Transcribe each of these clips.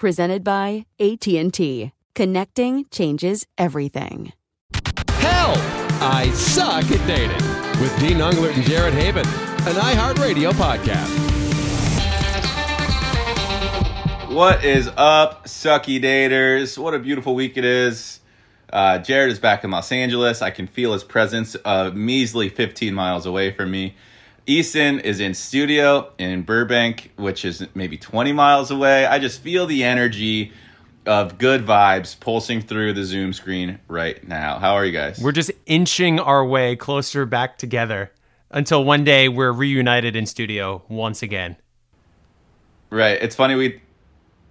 Presented by AT&T. Connecting changes everything. Help, I suck at dating with Dean Unglert and Jared Haibon, an iHeartRadio podcast. What is up, sucky daters? What a beautiful week it is. Uh, Jared is back in Los Angeles. I can feel his presence a measly 15 miles away from me. Easton is in studio in Burbank, which is maybe 20 miles away. I just feel the energy of good vibes pulsing through the Zoom screen right now. How are you guys? We're just inching our way closer back together until one day we're reunited in studio once again. Right. It's funny we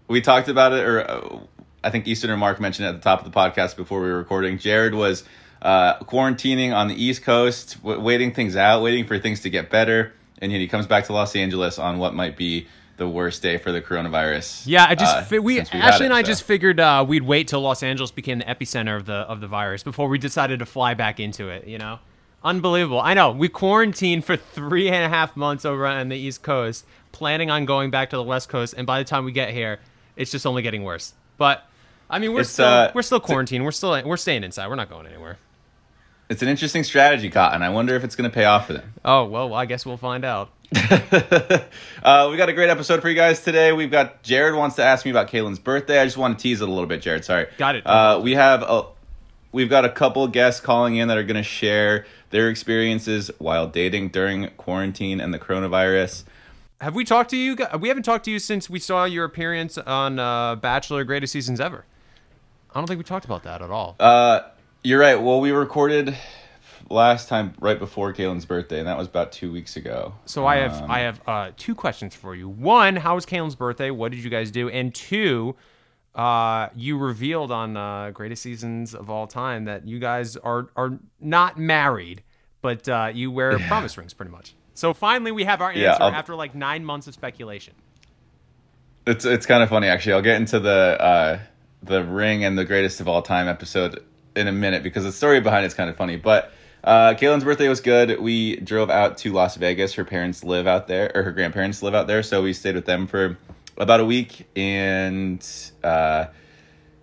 we talked about it, or uh, I think Easton or Mark mentioned it at the top of the podcast before we were recording. Jared was uh, quarantining on the East Coast, w- waiting things out, waiting for things to get better, and yet he comes back to Los Angeles on what might be the worst day for the coronavirus. Yeah, I just uh, fi- we Ashley and it, I so. just figured uh, we'd wait till Los Angeles became the epicenter of the of the virus before we decided to fly back into it. You know, unbelievable. I know we quarantined for three and a half months over on the East Coast, planning on going back to the West Coast, and by the time we get here, it's just only getting worse. But I mean, we're It's, still uh, we're still quarantined. We're still we're staying inside. We're not going anywhere. It's an interesting strategy, Cotton. I wonder if it's going to pay off for them. Oh well, I guess we'll find out. uh, we got a great episode for you guys today. We've got Jared wants to ask me about Caelynn's birthday. I just want to tease it a little bit, Jared. Sorry. Got it. Uh, we have a we've got a couple guests calling in that are going to share their experiences while dating during quarantine and the coronavirus. Have we talked to you? We haven't talked to you since we saw your appearance on uh, Bachelor Greatest Seasons Ever. I don't think we talked about that at all. Uh, you're right. Well, we recorded last time right before Caelynn's birthday, and that was about two weeks ago. So I have Um, I have uh, two questions for you. One, how was Caelynn's birthday? What did you guys do? And two, uh, you revealed on uh, Greatest Seasons of All Time that you guys are are not married, but uh, you wear promise rings pretty much. So finally, we have our answer Yeah, after like nine months of speculation. It's it's kind of funny actually. I'll get into the uh, the ring and the greatest of all time episode in a minute because the story behind it's kind of funny. But uh, Caelynn's birthday was good. We drove out to Las Vegas. Her parents live out there, or her grandparents live out there, so we stayed with them for about a week, and uh,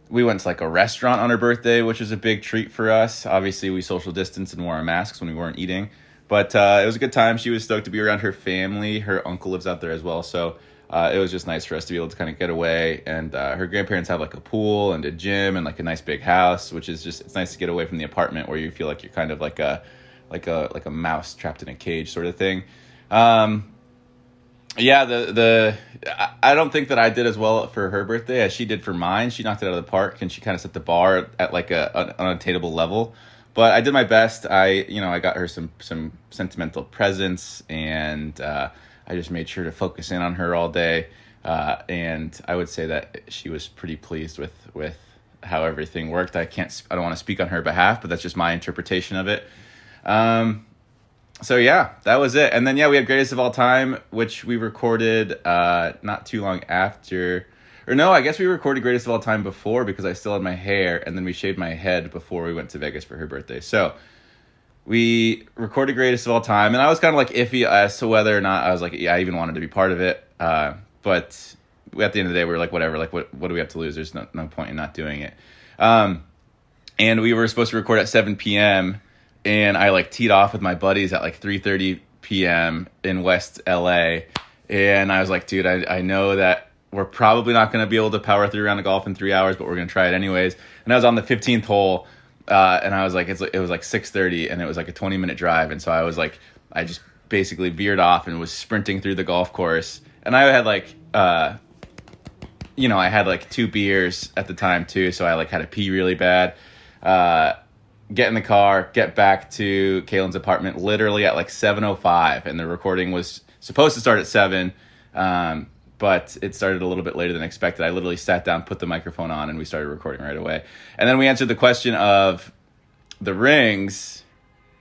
we went to like a restaurant on her birthday, which was a big treat for us. Obviously, we social distanced and wore our masks when we weren't eating, but uh, it was a good time. She was stoked to be around her family. Her uncle lives out there as well, so uh, it was just nice for us to be able to kind of get away. And uh, her grandparents have like a pool and a gym and like a nice big house, which is just it's nice to get away from the apartment where you feel like you're kind of like a like a like a mouse trapped in a cage sort of thing. Um, yeah, the the I- don't think that I did as well for her birthday as she did for mine. She knocked it out of the park and she kind of set the bar at like a an unattainable level. But I did my best. I you know I got her some some sentimental presents and uh, I just made sure to focus in on her all day. Uh, and I would say that she was pretty pleased with with how everything worked. I can't. I don't want to speak on her behalf, but that's just my interpretation of it. Um, so yeah, that was it. And then yeah, we had greatest of all time, which we recorded uh, not too long after. Or no, I guess we recorded greatest of all time before because I still had my hair, and then we shaved my head before we went to Vegas for her birthday. So we recorded greatest of all time, and I was kind of like iffy as to whether or not I was like, yeah, I even wanted to be part of it. Uh, but at the end of the day, we were like, whatever. Like, what what do we have to lose? There's no no point in not doing it. Um, and we were supposed to record at 7 p.m. and I like teed off with my buddies at like 3:30 p.m. in West LA, and I was like, dude, I I know that we're probably not going to be able to power through around the golf in three hours, but we're going to try it anyways. And I was on the 15th hole, uh, and I was like, it's it was like 6:30, and it was like a 20 minute drive, and so I was like, I just basically veered off and was sprinting through the golf course, and I had like. Uh, you know, I had like two beers at the time too, so I like had to pee really bad. Uh, get in the car, get back to Caelynn's apartment literally at like 7:05 and the recording was supposed to start at 7 um, but it started a little bit later than expected. I literally sat down, put the microphone on and we started recording right away. And then we answered the question of the rings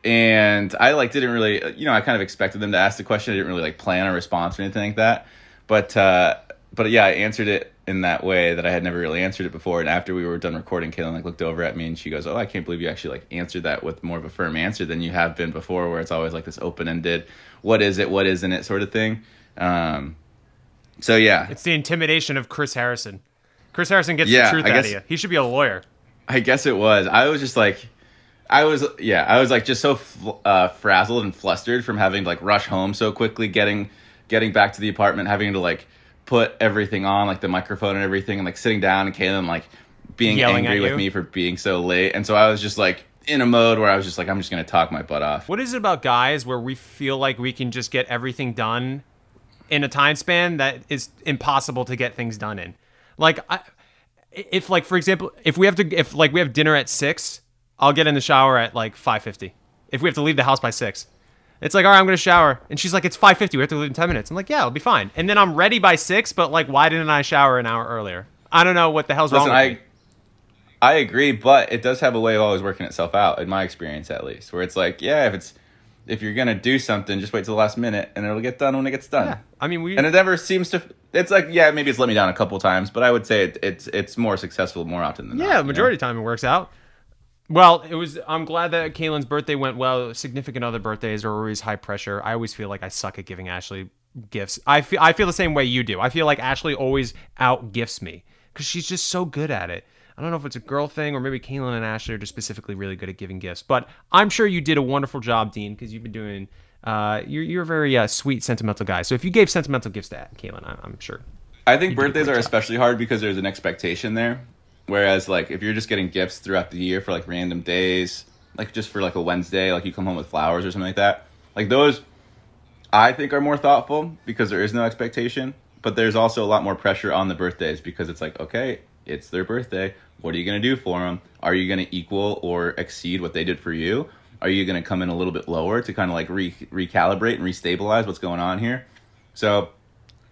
and I like didn't really you know, I kind of expected them to ask the question. I didn't really like plan a response or anything like that. But uh but yeah, I answered it in that way that I had never really answered it before. And after we were done recording, Caelynn like looked over at me and she goes, "Oh, I can't believe you actually like answered that with more of a firm answer than you have been before, where it's always like this open ended, what is it, what isn't it, sort of thing." Um, so yeah, It's the intimidation of Chris Harrison. Chris Harrison gets Yeah, the truth I out of you. He should be a lawyer. I guess it was. I was just like, I was yeah, I was like just so fl- uh, frazzled and flustered from having to like rush home so quickly, getting getting back to the apartment, having to like put everything on, like the microphone and everything, and like sitting down and Caelynn like being Yelling angry with me for being so late, and so I was just like in a mode where I was just like, I'm just gonna talk my butt off. What is it about guys where we feel like we can just get everything done in a time span that is impossible to get things done in? Like, I, if like for example, if we have to, if like we have dinner at six, I'll get in the shower at like five fifty. If we have to leave the house by six, it's like all right, I'm gonna shower, and she's like, it's five fifty. We have to leave in ten minutes. I'm like, yeah, it'll be fine. And then I'm ready by six, but like, why didn't I shower an hour earlier? I don't know what the hell's Listen, wrong with I me. I agree, but it does have a way of always working itself out, in my experience at least, where it's like, yeah, if it's if you're gonna do something, just wait till the last minute, and it'll get done when it gets done. Yeah, I mean, we and it never seems to. It's like, yeah, maybe it's let me down a couple times, but I would say it, it's it's more successful more often than not. Yeah, majority of the time it works out. Well, it was. I'm glad that Caelynn's birthday went well. Significant other birthdays are always high pressure. I always feel like I suck at giving Ashley gifts. I feel. I feel the same way you do. I feel like Ashley always out gifts me because she's just so good at it. I don't know if it's a girl thing or maybe Caelynn and Ashley are just specifically really good at giving gifts. But I'm sure you did a wonderful job, Dean, because you've been doing. Uh, you're you're a very uh, sweet, sentimental guy. So if you gave sentimental gifts to Caelynn, I- I'm sure. I think birthdays are especially hard because there's an expectation there. Whereas, like, if you're just getting gifts throughout the year for like random days, like just for like a Wednesday, like you come home with flowers or something like that, like those, I think are more thoughtful because there is no expectation. But there's also a lot more pressure on the birthdays because it's like, okay, it's their birthday. What are you gonna do for them? Are you gonna equal or exceed what they did for you? Are you gonna come in a little bit lower to kind of like re- recalibrate and restabilize what's going on here? So,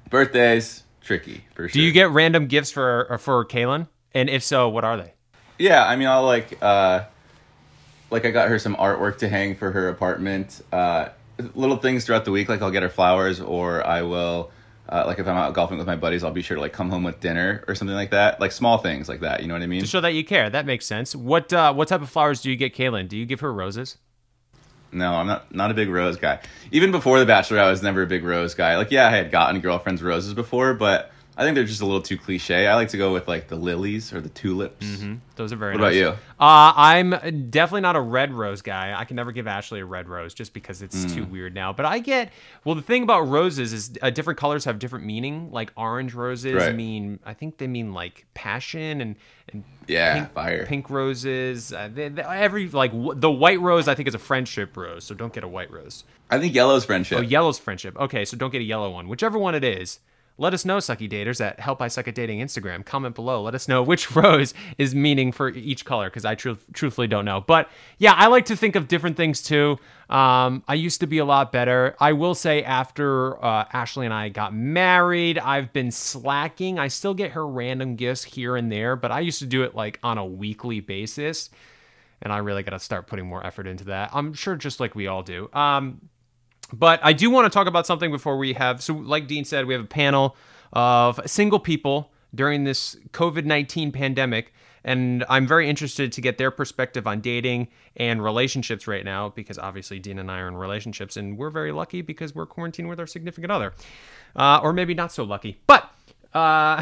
birthdays tricky for sure. Do you get random gifts for uh, for Caelynn? And if so, what are they? Yeah, I mean, I'll like, uh, like I got her some artwork to hang for her apartment. Uh, little things throughout the week, like I'll get her flowers, or I will, uh, like if I'm out golfing with my buddies, I'll be sure to like come home with dinner or something like that. Like small things like that. You know what I mean? To show that you care. That makes sense. What uh, what type of flowers do you get Caelynn? Do you give her roses? No, I'm not not a big rose guy. Even before the Bachelor, I was never a big rose guy. Like, yeah, I had gotten girlfriends roses before, but I think they're just a little too cliche. I like to go with like the lilies or the tulips. Those are very What nice. about you? Uh, I'm definitely not a red rose guy. I can never give Ashley a red rose just because it's Mm. too weird now. But I get well. The thing about roses is uh, different colors have different meaning. Like orange roses Right. mean, I think they mean like passion, and and Yeah, pink, fire. pink roses. Uh, they, they- every like w- the white rose, I think is a friendship rose. So don't get a white rose. I think yellow's friendship. Oh, yellow's friendship. Okay, so don't get a yellow one. Whichever one it is. Let us know, sucky daters, at Help I Suck at Dating Instagram. Comment below. Let us know which rose is meaning for each color because I truth truthfully don't know. But yeah, I like to think of different things too. Um, I used to be a lot better. I will say, after uh, Ashley and I got married, I've been slacking. I still get her random gifts here and there, but I used to do it like on a weekly basis. And I really got to start putting more effort into that. I'm sure just like we all do. Um, but I do want to talk about something before we have. So, like Dean said, we have a panel of single people during this COVID 19 pandemic. And I'm very interested to get their perspective on dating and relationships right now because obviously Dean and I are in relationships and we're very lucky because we're quarantined with our significant other. Uh, or maybe not so lucky. But, uh,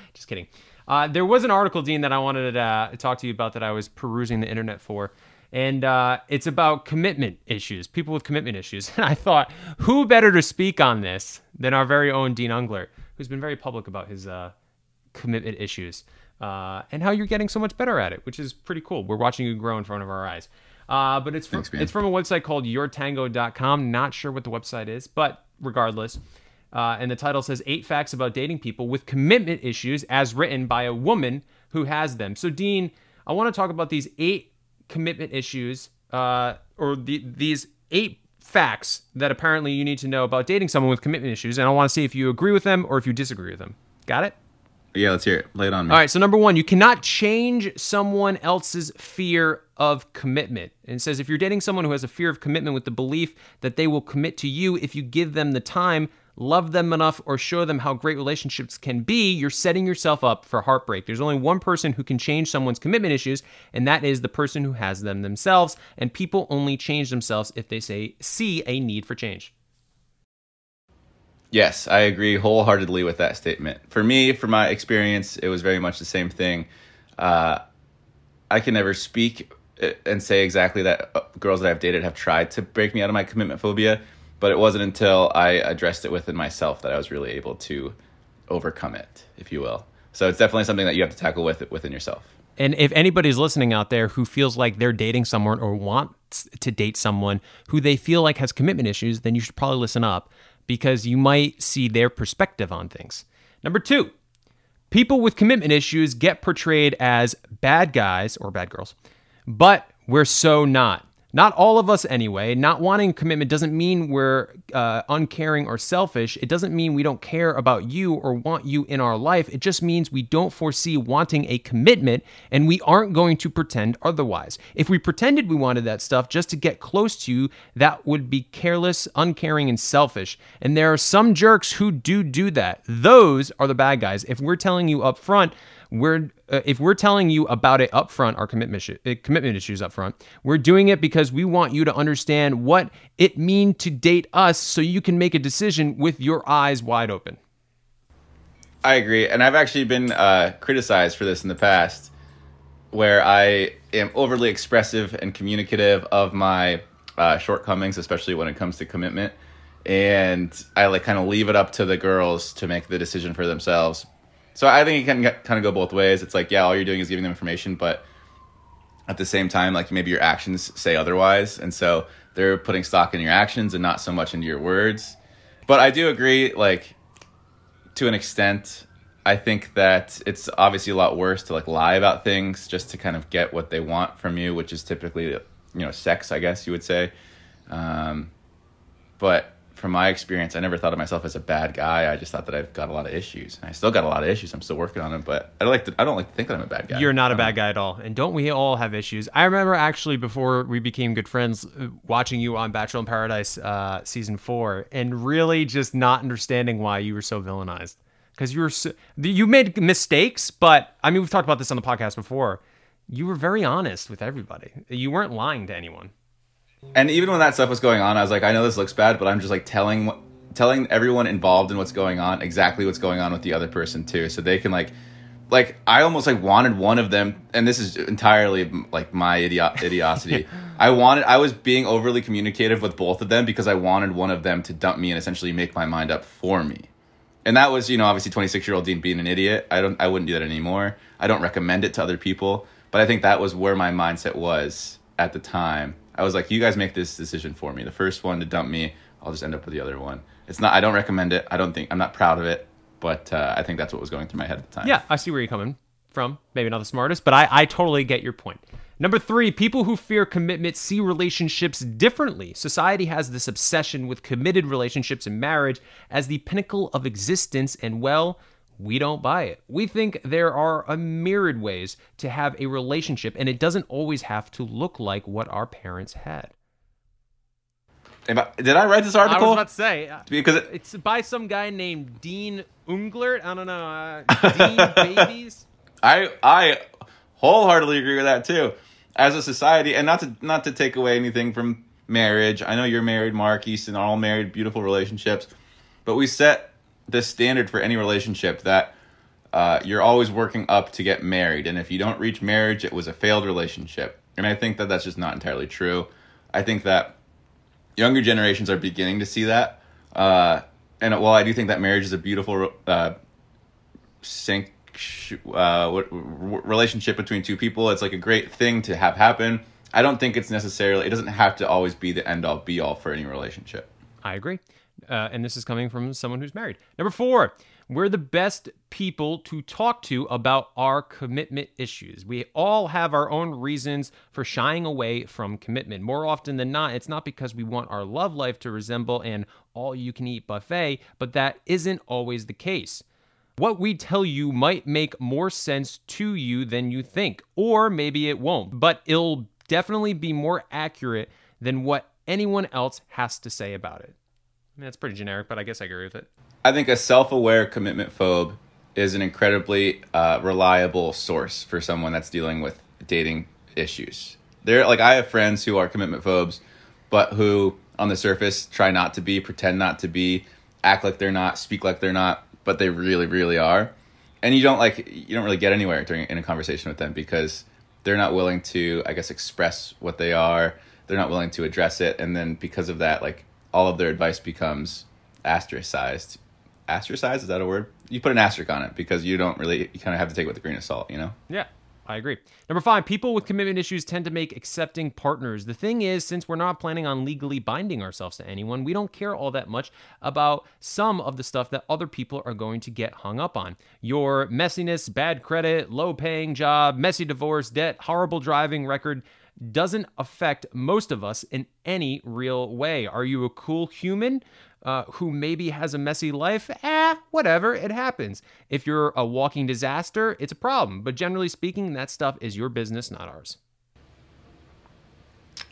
just kidding. Uh, there was an article, Dean, that I wanted to uh, talk to you about that I was perusing the internet for and uh, it's about commitment issues, people with commitment issues. And I thought, who better to speak on this than our very own Dean Unglert, who's been very public about his uh, commitment issues uh, and how you're getting so much better at it, which is pretty cool. We're watching you grow in front of our eyes. Uh, but it's from, Thanks, it's from a website called yourtango.com. Not sure what the website is, but regardless. Uh, and the title says Eight Facts About Dating People with Commitment Issues, as written by a woman who has them. So, Dean, I want to talk about these eight commitment issues uh, or the, these eight facts that apparently you need to know about dating someone with commitment issues. And I want to see if you agree with them or if you disagree with them. Got it? Yeah, let's hear it. Lay it on me. All right. So, number one, you cannot change someone else's fear of commitment. And it says if you're dating someone who has a fear of commitment with the belief that they will commit to you if you give them the time, love them enough, or show them how great relationships can be, you're setting yourself up for heartbreak. There's only one person who can change someone's commitment issues, and that is the person who has them themselves. And people only change themselves if they say see a need for change. Yes, I agree wholeheartedly with that statement. For me, for my experience, it was very much the same thing. Uh, I can never speak uh, and say exactly that uh, girls that I've dated have tried to break me out of my commitment phobia, but it wasn't until I addressed it within myself that I was really able to overcome it, if you will. So it's definitely something that you have to tackle with within yourself. And if anybody's listening out there who feels like they're dating someone or wants to date someone who they feel like has commitment issues, then you should probably listen up because you might see their perspective on things. Number two, people with commitment issues get portrayed as bad guys or bad girls, but we're so not. Not all of us, anyway. Not wanting commitment doesn't mean we're uh, uncaring or selfish. It doesn't mean we don't care about you or want you in our life. It just means we don't foresee wanting a commitment and we aren't going to pretend otherwise. If we pretended we wanted that stuff just to get close to you, that would be careless, uncaring, and selfish. And there are some jerks who do do that. Those are the bad guys. If we're telling you up front, we're uh, if we're telling you about it up front, our commitment issue, uh, commitment issues up front, we're doing it because we want you to understand what it means to date us, so you can make a decision with your eyes wide open. I agree, and I've actually been uh, criticized for this in the past, where I am overly expressive and communicative of my uh, shortcomings, especially when it comes to commitment, and I like kind of leave it up to the girls to make the decision for themselves. So I think it can kind of go both ways. It's like, yeah, all you're doing is giving them information, but at the same time, like maybe your actions say otherwise, and so they're putting stock in your actions and not so much into your words. But I do agree, like to an extent. I think that it's obviously a lot worse to like lie about things just to kind of get what they want from you, which is typically, you know, sex, I guess you would say. Um, but from my experience, I never thought of myself as a bad guy. I just thought that I've got a lot of issues. I still got a lot of issues. I'm still working on them, but I don't like to, I don't like to think that I'm a bad guy. You're not a Um, bad guy at all. And don't we all have issues? I remember actually before we became good friends uh, watching you on Bachelor in Paradise uh, season four and really just not understanding why you were so villainized. Because you were so, you made mistakes, but I mean, we've talked about this on the podcast before. You were very honest with everybody. You weren't lying to anyone. And even when that stuff was going on, I was like, I know this looks bad, but I'm just like telling telling everyone involved in what's going on exactly what's going on with the other person too, so they can like like I almost like wanted one of them, and this is entirely like my idiot idiocity. I wanted I was being overly communicative with both of them because I wanted one of them to dump me and essentially make my mind up for me. And that was, you know, obviously 26 year old Dean being an idiot. I don't, I wouldn't do that anymore. I don't recommend it to other people, but I think that was where my mindset was at the time. I was like, you guys make this decision for me. The first one to dump me, I'll just end up with the other one. It's not, I don't recommend it. I don't think, I'm not proud of it. but uh, I think that's what was going through my head at the time. Yeah, I see where you're coming from. Maybe not the smartest, but I, I totally get your point. Number three, people who fear commitment see relationships differently. Society has this obsession with committed relationships and marriage as the pinnacle of existence, and well, we don't buy it. We think there are a myriad ways to have a relationship, and it doesn't always have to look like what our parents had. I- Did I write this article? I article? was about to say, uh, because it, it's by some guy named Dean Unglert. I don't know. Uh, Dean Babies? I I wholeheartedly agree with that too. As a society, and not to not to take away anything from marriage. I know you're married, Mark Easton, all married, beautiful relationships, but we set this standard for any relationship that uh, you're always working up to get married, and if you don't reach marriage, it was a failed relationship. And I think that that's just not entirely true. I think that younger generations are beginning to see that. Uh, and while I do think that marriage is a beautiful uh, sync uh, relationship between two people, it's like a great thing to have happen. I don't think it's necessarily. It doesn't have to always be the end all be all for any relationship. I agree. Uh, and this is coming from someone who's married. Number four, we're the best people to talk to about our commitment issues. We all have our own reasons for shying away from commitment. More often than not, it's not because we want our love life to resemble an all you can eat buffet, but that isn't always the case. What we tell you might make more sense to you than you think, or maybe it won't, but it'll definitely be more accurate than what anyone else has to say about it. I mean, that's pretty generic, but I guess I agree with it. I think a self-aware commitment phobe is an incredibly uh, reliable source for someone that's dealing with dating issues. They're like I have friends who are commitment phobes, but who on the surface try not to be, pretend not to be, act like they're not, speak like they're not, but they really, really are. And you don't like you don't really get anywhere during in a conversation with them because they're not willing to, I guess, express what they are. They're not willing to address it, and then because of that, like all of their advice becomes astericized. Astericized is that a word? You put an asterisk on it because you don't really. You kind of have to take it with a grain of salt, you know. Yeah, I agree. Number five, people with commitment issues tend to make accepting partners. The thing is, since we're not planning on legally binding ourselves to anyone, we don't care all that much about some of the stuff that other people are going to get hung up on. Your messiness, bad credit, low paying job, messy divorce, debt, horrible driving record doesn't affect most of us in any real way. Are you a cool human? Uh, who maybe has a messy life, eh, whatever, it happens. If you're a walking disaster, it's a problem. But generally speaking, that stuff is your business, not ours.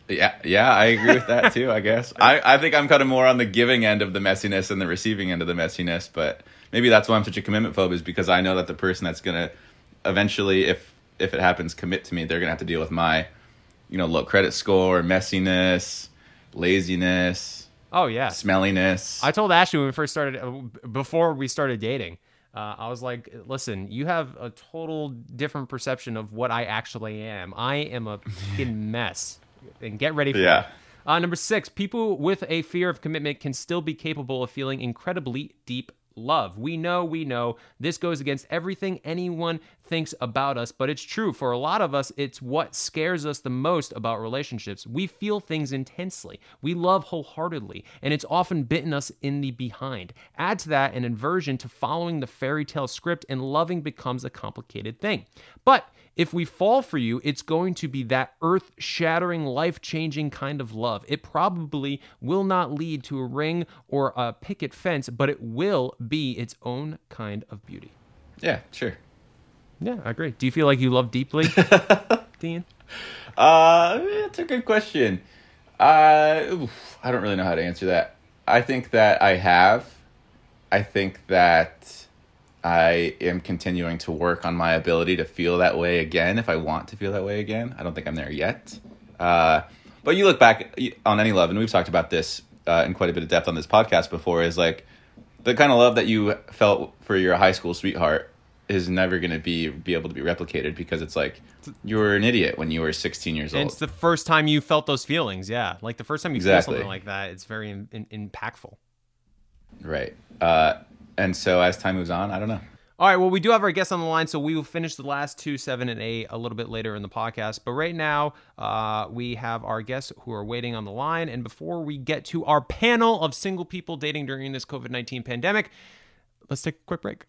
Yeah, yeah, I agree with that too. I guess I, I think I'm kind of more on the giving end of the messiness than the receiving end of the messiness. But maybe that's why I'm such a commitment phobe is because I know that the person that's gonna eventually, if if it happens, commit to me, they're gonna have to deal with my, you know, low credit score, messiness, laziness, Oh, yeah. smelliness. I told Ashley when we first started, uh, before we started dating, uh, I was like, listen, you have a total different perception of what I actually am. I am a fucking mess. And get ready for Yeah. it. Uh, number six, people with a fear of commitment can still be capable of feeling incredibly deep love. We know, we know this goes against everything anyone thinks about us, but it's true. For a lot of us, it's what scares us the most about relationships. We feel things intensely, we love wholeheartedly, and it's often bitten us in the behind. Add to that an aversion to following the fairy tale script, and loving becomes a complicated thing. But if we fall for you, it's going to be that earth shattering, life changing kind of love. It probably will not lead to a ring or a picket fence, but it will be its own kind of beauty. yeah, sure. Yeah, I agree. Do you feel like you love deeply, Dean? Uh, it's a good question. Uh, oof, I don't really know how to answer that. I think that I have. I think that I am continuing to work on my ability to feel that way again if I want to feel that way again. I don't think I'm there yet. Uh, but you look back on any love, and we've talked about this uh, in quite a bit of depth on this podcast before, is like the kind of love that you felt for your high school sweetheart is never going to be be able to be replicated because it's like you were an idiot when you were 16 years And old. it's the first time you felt those feelings. Yeah, like the first time you Exactly. feel something like that, it's very in, in, impactful. Right. Uh, and so as time moves on, I don't know. All right, well, we do have our guests on the line, so we will finish the last two, seven and eight, a little bit later in the podcast. But right now, uh, we have our guests who are waiting on the line. And before we get to our panel of single people dating during this COVID 19 pandemic, let's take a quick break.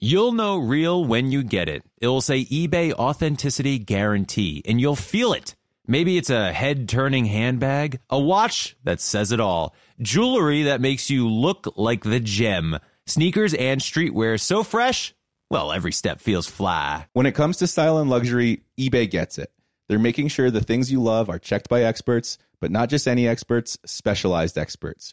You'll know real when you get it. It'll say eBay Authenticity Guarantee, and you'll feel it. Maybe it's a head turning handbag, a watch that says it all, jewelry that makes you look like the gem, sneakers and streetwear so fresh, well, every step feels fly. When it comes to style and luxury, eBay gets it. They're making sure the things you love are checked by experts, but not just any experts, specialized experts.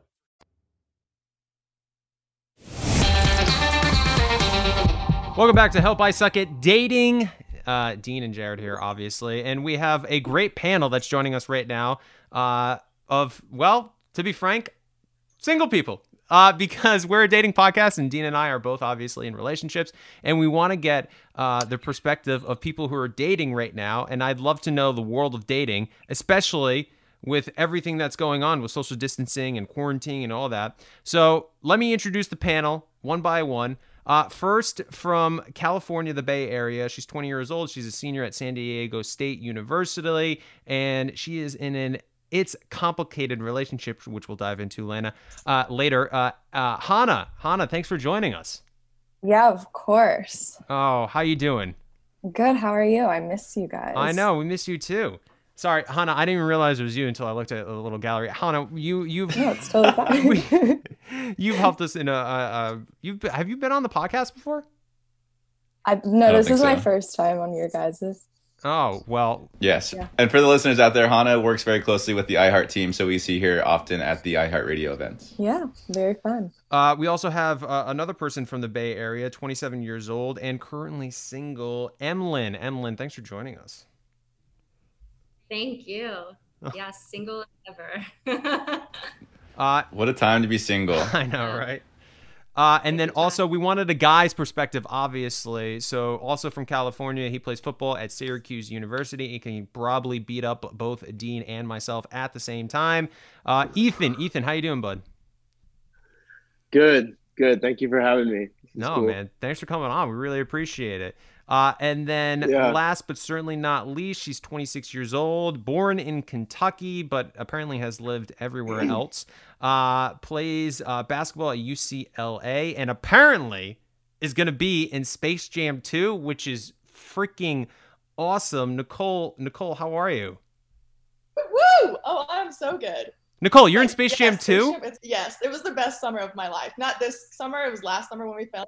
Welcome back to Help I Suck at Dating. Uh, Dean and Jared here, obviously, and we have a great panel that's joining us right now. Uh, of well, to be frank, single people. Uh, because we're a dating podcast, and Dean and I are both obviously in relationships, and we want to get uh, the perspective of people who are dating right now. And I'd love to know the world of dating, especially with everything that's going on with social distancing and quarantine and all that. So let me introduce the panel one by one. Uh, first, from California, the Bay Area. She's 20 years old. She's a senior at San Diego State University, and she is in an it's complicated relationship, which we'll dive into, Lana, uh, later. Uh, uh, Hannah, Hannah, thanks for joining us. Yeah, of course. Oh, how you doing? Good. How are you? I miss you guys. I know we miss you too. Sorry, Hannah. I didn't even realize it was you until I looked at the little gallery. Hannah, you you've no, it's totally fine. You've helped us in a, a, a you have you been on the podcast before? I no, I this think is my first time on your guys's. Oh well, Yes. Yeah. And for the listeners out there, Hannah works very closely with the iHeart team, so we see her often at the iHeart Radio events. Yeah, very fun. Uh, we also have uh, another person from the Bay Area, 27 years old and currently single, Emlyn. Emlyn, thanks for joining us. Thank you. Oh. Yeah, single ever. Uh, What a time to be single. I know, right? Uh, and then also, we wanted a guy's perspective, obviously. So, also from California, he plays football at Syracuse University. He can probably beat up both Dean and myself at the same time. Uh, Ethan, Ethan, how you doing, bud? Good, good. Thank you for having me. This No, cool. man. Thanks for coming on. We really appreciate it. Uh, and then Yeah. last but certainly not least, she's 26 years old, born in Kentucky, but apparently has lived everywhere else. Uh, plays uh, basketball at UCLA, and apparently is going to be in Space Jam 2, which is freaking awesome. Nicole, Nicole, how are you? Woo! Oh, I'm so good. Nicole, you're in Space Yes, Jam 2? Yes, it was the best summer of my life. Not this summer, it was last summer when we filmed.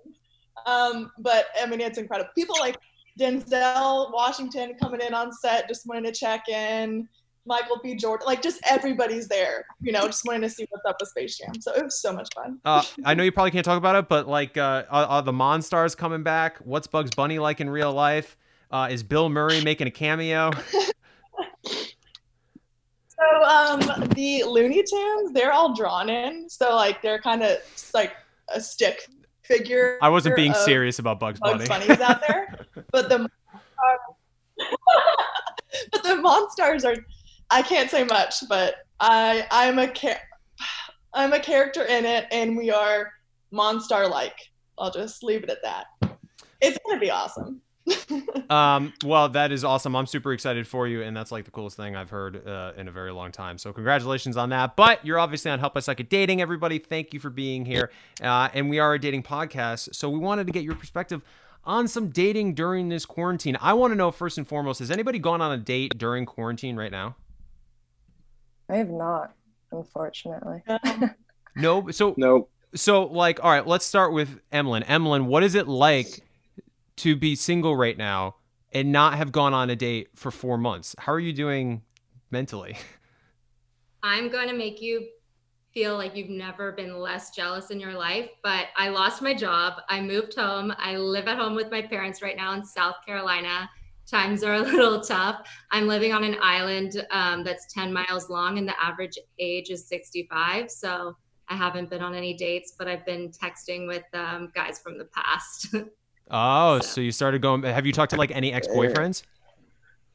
Um, but I mean, it's incredible. People like Denzel Washington coming in on set, just wanting to check in. Michael B. Jordan, like just everybody's there, you know, just wanting to see what's up with Space Jam. So it was so much fun. Uh, I know you probably can't talk about it, but like, uh, are, are the Monstars coming back? What's Bugs Bunny like in real life? Uh, is Bill Murray making a cameo? So um, the Looney Tunes, they're all drawn in, so like they're kind of like a stick figure. I wasn't being serious about Bugs Bunny. Bugs Bunny's out there, but the but the Monstars are. I can't say much, but I I'm a char- I'm a character in it, and we are Monstar like. I'll just leave it at that. It's gonna be awesome. um, well, that is awesome. I'm super excited for you, and that's like the coolest thing I've heard uh, in a very long time. So, congratulations on that. But you're obviously on Help I Suck at Dating, everybody. Thank you for being here. Uh, and we are a dating podcast, so we wanted to get your perspective on some dating during this quarantine. I want to know first and foremost: Has anybody gone on a date during quarantine right now? I have not, unfortunately. No. So no. So like, all right, let's start with Emlyn. Emlyn, what is it like to be single right now and not have gone on a date for four months? How are you doing mentally? I'm going to make you feel like you've never been less jealous in your life, but I lost my job. I moved home. I live at home with my parents right now in South Carolina. Times are a little tough. I'm living on an island um, that's 10 miles long, and the average age is 65. So I haven't been on any dates, but I've been texting with um, guys from the past. Oh, so. you started going. Have you talked to like any ex boyfriends?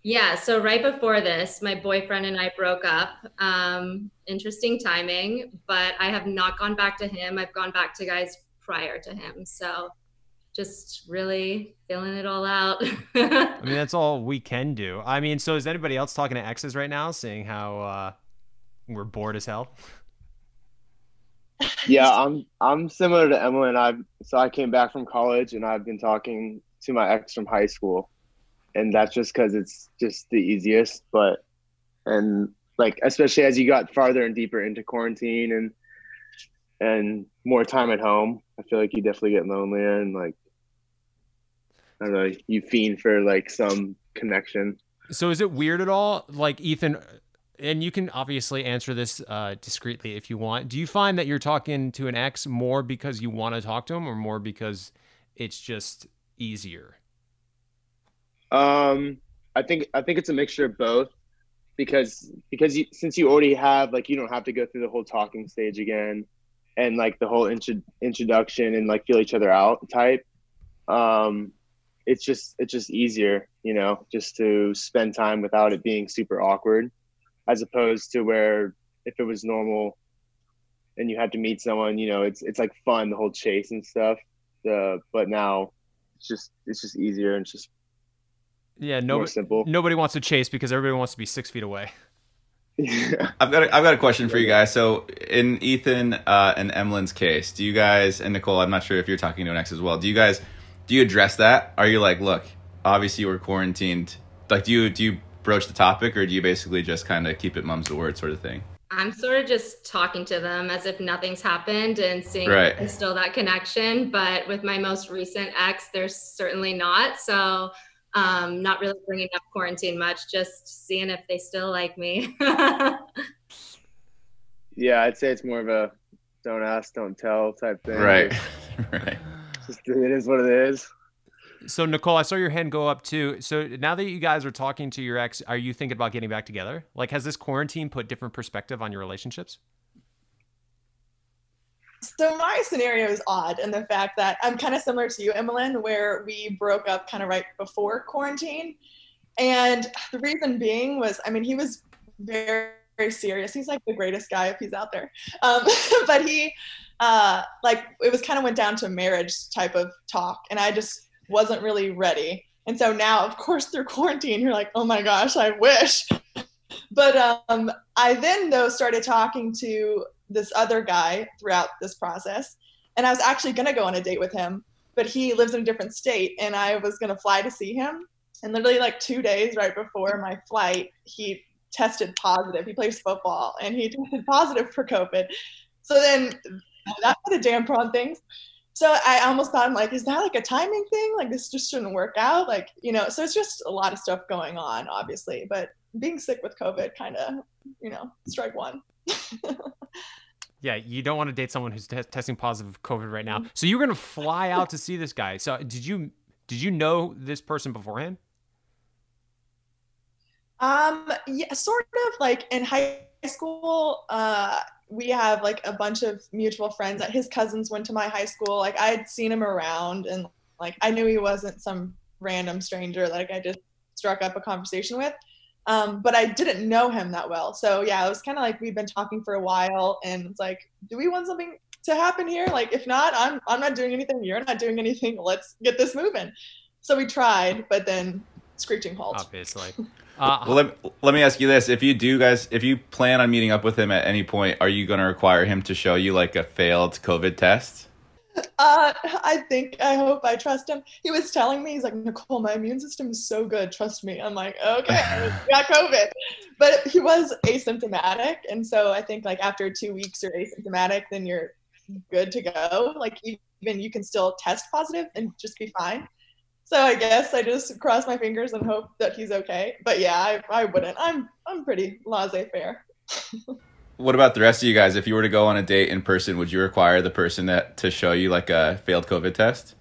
Yeah. So right before this, my boyfriend and I broke up. Um, interesting timing, but I have not gone back to him. I've gone back to guys prior to him. So just really feeling it all out. I mean, that's all we can do. I mean, so is anybody else talking to exes right now, seeing how uh, we're bored as hell? Yeah, I'm I'm similar to Emily, and I so I came back from college, and I've been talking to my ex from high school, and that's just because it's just the easiest. But and like especially as you got farther and deeper into quarantine and and more time at home, I feel like you definitely get lonelier and like I don't know, you fiend for like some connection. So is it weird at all? Like Ethan, and you can obviously answer this uh, discreetly if you want. Do you find that you're talking to an ex more because you want to talk to him, or more because it's just easier? Um, I think I think it's a mixture of both, because because you, since you already have like you don't have to go through the whole talking stage again, and like the whole intro, introduction and like feel each other out type. Um, it's just it's just easier, you know, just to spend time without it being super awkward as opposed to where if it was normal and you had to meet someone, you know, it's it's like fun the whole chase and stuff. The but now it's just it's just easier and it's just yeah, no, simple. Nobody wants to chase because everybody wants to be six feet away. I've got a, I've got a question for you guys. So in Ethan uh, and Emlyn's case, do you guys and Nicole? I'm not sure if you're talking to an ex as well. Do you guys do you address that? Are you like, look, obviously you were quarantined. Like, do you do you broach the topic, or do you basically just kind of keep it mum's the word sort of thing? I'm sort of just talking to them as if nothing's happened and seeing right. if there's still that connection. But with my most recent ex, there's certainly not. So, um, not really bringing up quarantine much, just seeing if they still like me. yeah, I'd say it's more of a don't ask, don't tell type thing. Right. right. Just, it is what it is. So Nicole, I saw your hand go up too. So now that you guys are talking to your ex, are you thinking about getting back together? Like, has this quarantine put different perspective on your relationships? So my scenario is odd in the fact that I'm kind of similar to you, Emlyn, where we broke up kind of right before quarantine. And the reason being was, I mean, he was very, very serious. He's like the greatest guy if he's out there. Um, but he, uh, like, it was kind of went down to marriage type of talk. And I just wasn't really ready. And so now, of course, through quarantine, you're like, oh my gosh, I wish. But um, I then, though, started talking to this other guy throughout this process. And I was actually going to go on a date with him, but he lives in a different state. And I was going to fly to see him. And literally, like two days right before my flight, he tested positive. He plays football and he tested positive for COVID. So then that put a damper on things. So I almost thought I'm like, is that like a timing thing? Like this just shouldn't work out. Like, you know, so it's just a lot of stuff going on, obviously. But being sick with COVID kind of, you know, strike one. Yeah, you don't want to date someone who's te- testing positive for COVID right Mm-hmm. now. So you're gonna fly out to see this guy. So did you did you know this person beforehand? Um, yeah, sort of like in high school, uh, we have like a bunch of mutual friends that his cousins went to my high school. Like I had seen him around and like I knew he wasn't some random stranger like I just struck up a conversation with. Um, but I didn't know him that well. So yeah, it was kind of like we've been talking for a while and it's like, do we want something to happen here? Like if not, I'm I'm not doing anything, you're not doing anything. Let's get this moving. So we tried, but then screeching halt. Obviously. Uh, well, let, let me ask you this: If you do, guys, if you plan on meeting up with him at any point, are you going to require him to show you like a failed COVID test? Uh, I think, I hope, I trust him. He was telling me, he's like, Nicole, my immune system is so good. Trust me. I'm like, okay, I got COVID. But he was asymptomatic. And so I think, like, after two weeks you're asymptomatic, then you're good to go. Like, even you can still test positive and just be fine. So I guess I just cross my fingers and hope that he's okay. But yeah, I, I wouldn't. I'm I'm pretty laissez-faire. What about the rest of you guys? If you were to go on a date in person, would you require the person that to show you like a failed COVID test?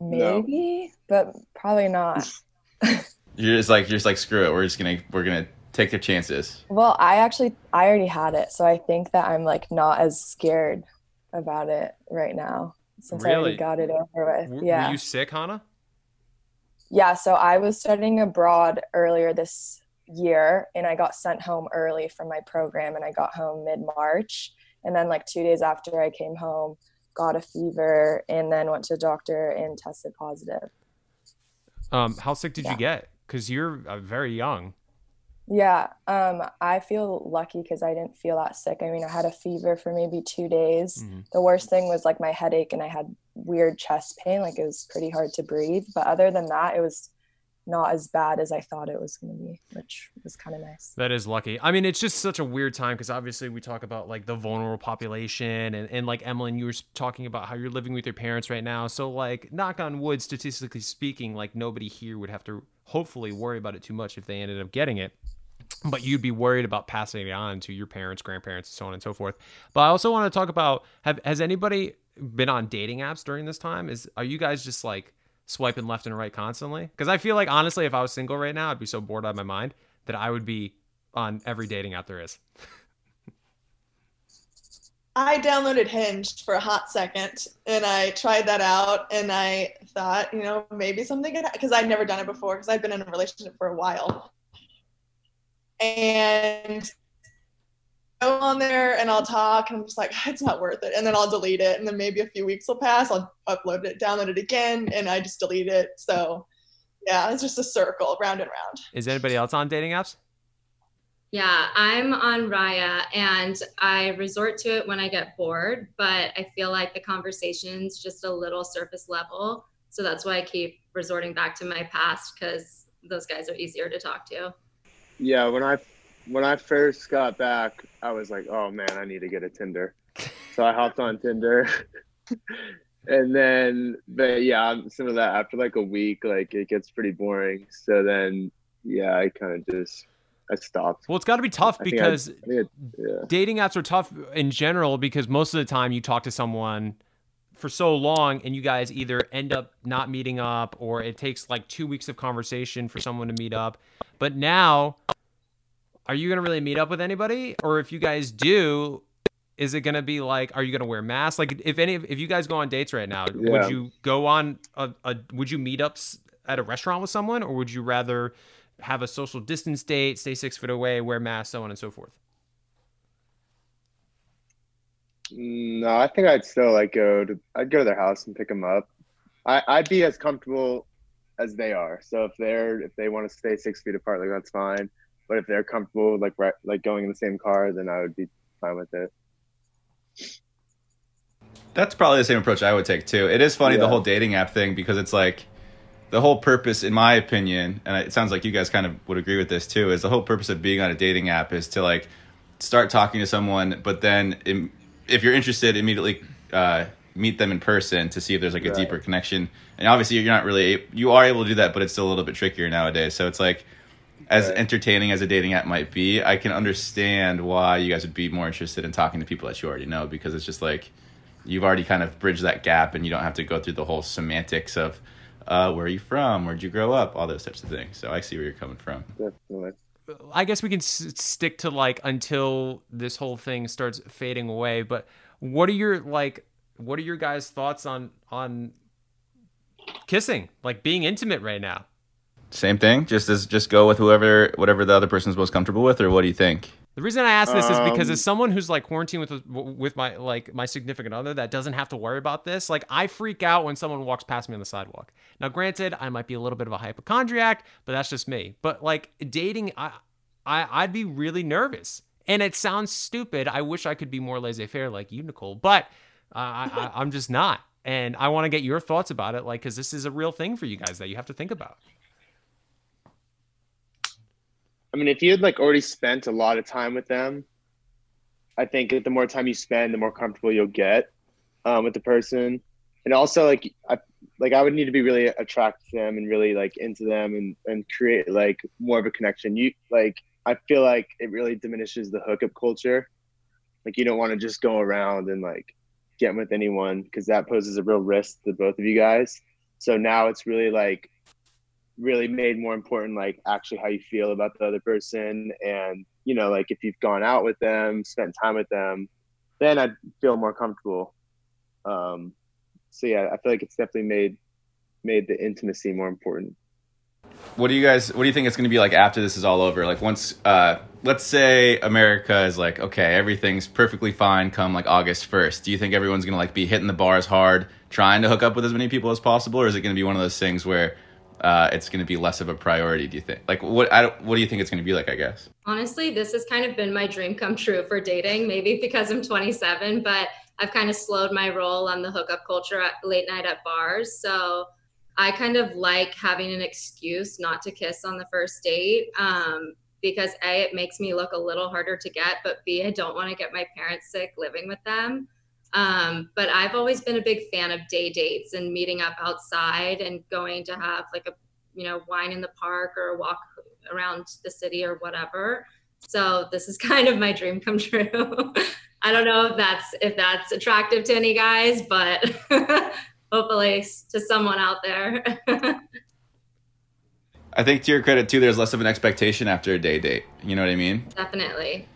Maybe, but probably not. You're just like you're just like screw it. We're just gonna we're gonna take the chances. Well, I actually I already had it, so I think that I'm like not as scared about it right now since I Really? already got it over with. w- yeah. Were you sick, Hannah? Yeah, so I was studying abroad earlier this year and I got sent home early from my program and I got home mid March. And then, like, two days after I came home, got a fever and then went to the doctor and tested positive. Um, how sick did Yeah. you get? Because you're uh, very young. Yeah, um, I feel lucky because I didn't feel that sick. I mean, I had a fever for maybe two days. Mhm. The worst thing was like my headache and I had weird chest pain, like it was pretty hard to breathe. But other than that, it was not as bad as I thought it was going to be, which was kind of nice. That is lucky. I mean, it's just such a weird time because obviously we talk about like the vulnerable population and, and like Emmeline, you were talking about how you're living with your parents right now. So like knock on wood, statistically speaking, like nobody here would have to hopefully worry about it too much if they ended up getting it. But you'd be worried about passing it on to your parents, grandparents, and so on and so forth. But I also want to talk about have has anybody been on dating apps during this time? Is are you guys just like swiping left and right constantly? Because I feel like honestly, if I was single right now, I'd be so bored out of my mind that I would be on every dating app there is. I downloaded Hinge for a hot second and I tried that out and I thought, you know, maybe something could because I'd never done it before because I'd been in a relationship for a while. And go on there and I'll talk and I'm just like, it's not worth it. And then I'll delete it. And then maybe a few weeks will pass. I'll upload it, download it again, and I just delete it. So yeah, it's just a circle round and round. Is anybody else on dating apps? Yeah, I'm on Raya and I resort to it when I get bored, but I feel like the conversation's just a little surface level. So that's why I keep resorting back to my past because those guys are easier to talk to. Yeah, when I when I first got back, I was like, oh man, I need to get a Tinder. So I hopped on Tinder. and then but yeah, some of that after like a week, like it gets pretty boring. So then yeah, I kind of just I stopped. Well, it's got to be tough I think I- because I it- yeah. dating apps are tough in general because most of the time you talk to someone for so long and you guys either end up not meeting up or it takes like two weeks of conversation for someone to meet up. But now, are you going to really meet up with anybody? Or if you guys do, is it going to be like, are you going to wear masks? Like if any, if you guys go on dates right now, Yeah. would you go on a, a, would you meet up at a restaurant with someone or would you rather have a social distance date, stay six foot away, wear masks, so on and so forth? No, I think I'd still like go to I'd go to their house and pick them up. I I'd be as comfortable as they are. So if they're if they want to stay six feet apart, like that's fine. But if they're comfortable like right like going in the same car, then I would be fine with it. That's probably the same approach I would take too. It is funny the whole dating app thing because it's like the whole purpose, in my opinion, and it sounds like you guys kind of would agree with this too, is the whole purpose of being on a dating app is to like start talking to someone, but then if you're interested, immediately uh, meet them in person to see if there's like a Right. deeper connection. And obviously, you're not really you are able to do that, but it's still a little bit trickier nowadays. So it's like as Right. entertaining as a dating app might be, I can understand why you guys would be more interested in talking to people that you already know because it's just like you've already kind of bridged that gap, and you don't have to go through the whole semantics of uh, where are you from, where'd you grow up, all those types of things. So I see where you're coming from. Definitely. I guess we can s- stick to like until this whole thing starts fading away. But what are your like? What are your guys' thoughts on on kissing? Like being intimate right now? Same thing. Just as just go with whoever, whatever the other person's most comfortable with, or what do you think? The reason I ask this is because Um, as someone who's like quarantined with with my like my significant other that doesn't have to worry about this, like I freak out when someone walks past me on the sidewalk. Now, granted, I might be a little bit of a hypochondriac, but that's just me. But like dating, I, I I'd be really nervous, and it sounds stupid. I wish I could be more laissez-faire like you, Nicole, but uh, I, I I'm just not. And I want to get your thoughts about it, like because this is a real thing for you guys that you have to think about. I mean, if you had like already spent a lot of time with them, I think that the more time you spend, the more comfortable you'll get um, with the person. And also, like, I like I would need to be really attracted to them and really like into them and and create like more of a connection. You like, I feel like it really diminishes the hookup culture. Like, you don't want to just go around and like get with anyone because that poses a real risk to both of you guys. So now it's really like really made more important like actually how you feel about the other person and you know like if you've gone out with them spent time with them then i'd feel more comfortable um so yeah i feel like it's definitely made made the intimacy more important What do you guys? What do you think it's going to be like after this is all over? Like once, uh, let's say America is like, okay, everything's perfectly fine. Come like August first, do you think everyone's going to like be hitting the bars hard, trying to hook up with as many people as possible, or is it going to be one of those things where uh, it's going to be less of a priority? Do you think? Like, what? I what do you think it's going to be like? I guess. Honestly, this has kind of been my dream come true for dating, maybe because I'm 27, but I've kind of slowed my role on the hookup culture at late night at bars. So I kind of like having an excuse not to kiss on the first date um, because A, it makes me look a little harder to get, but B, I don't want to get my parents sick living with them. Um, but I've always been a big fan of day dates and meeting up outside and going to have like a, you know, wine in the park or a walk around the city or whatever. So this is kind of my dream come true. I don't know if that's if that's attractive to any guys, but hopefully to someone out there. I think to your credit too, there's less of an expectation after a day date. You know what I mean? Definitely.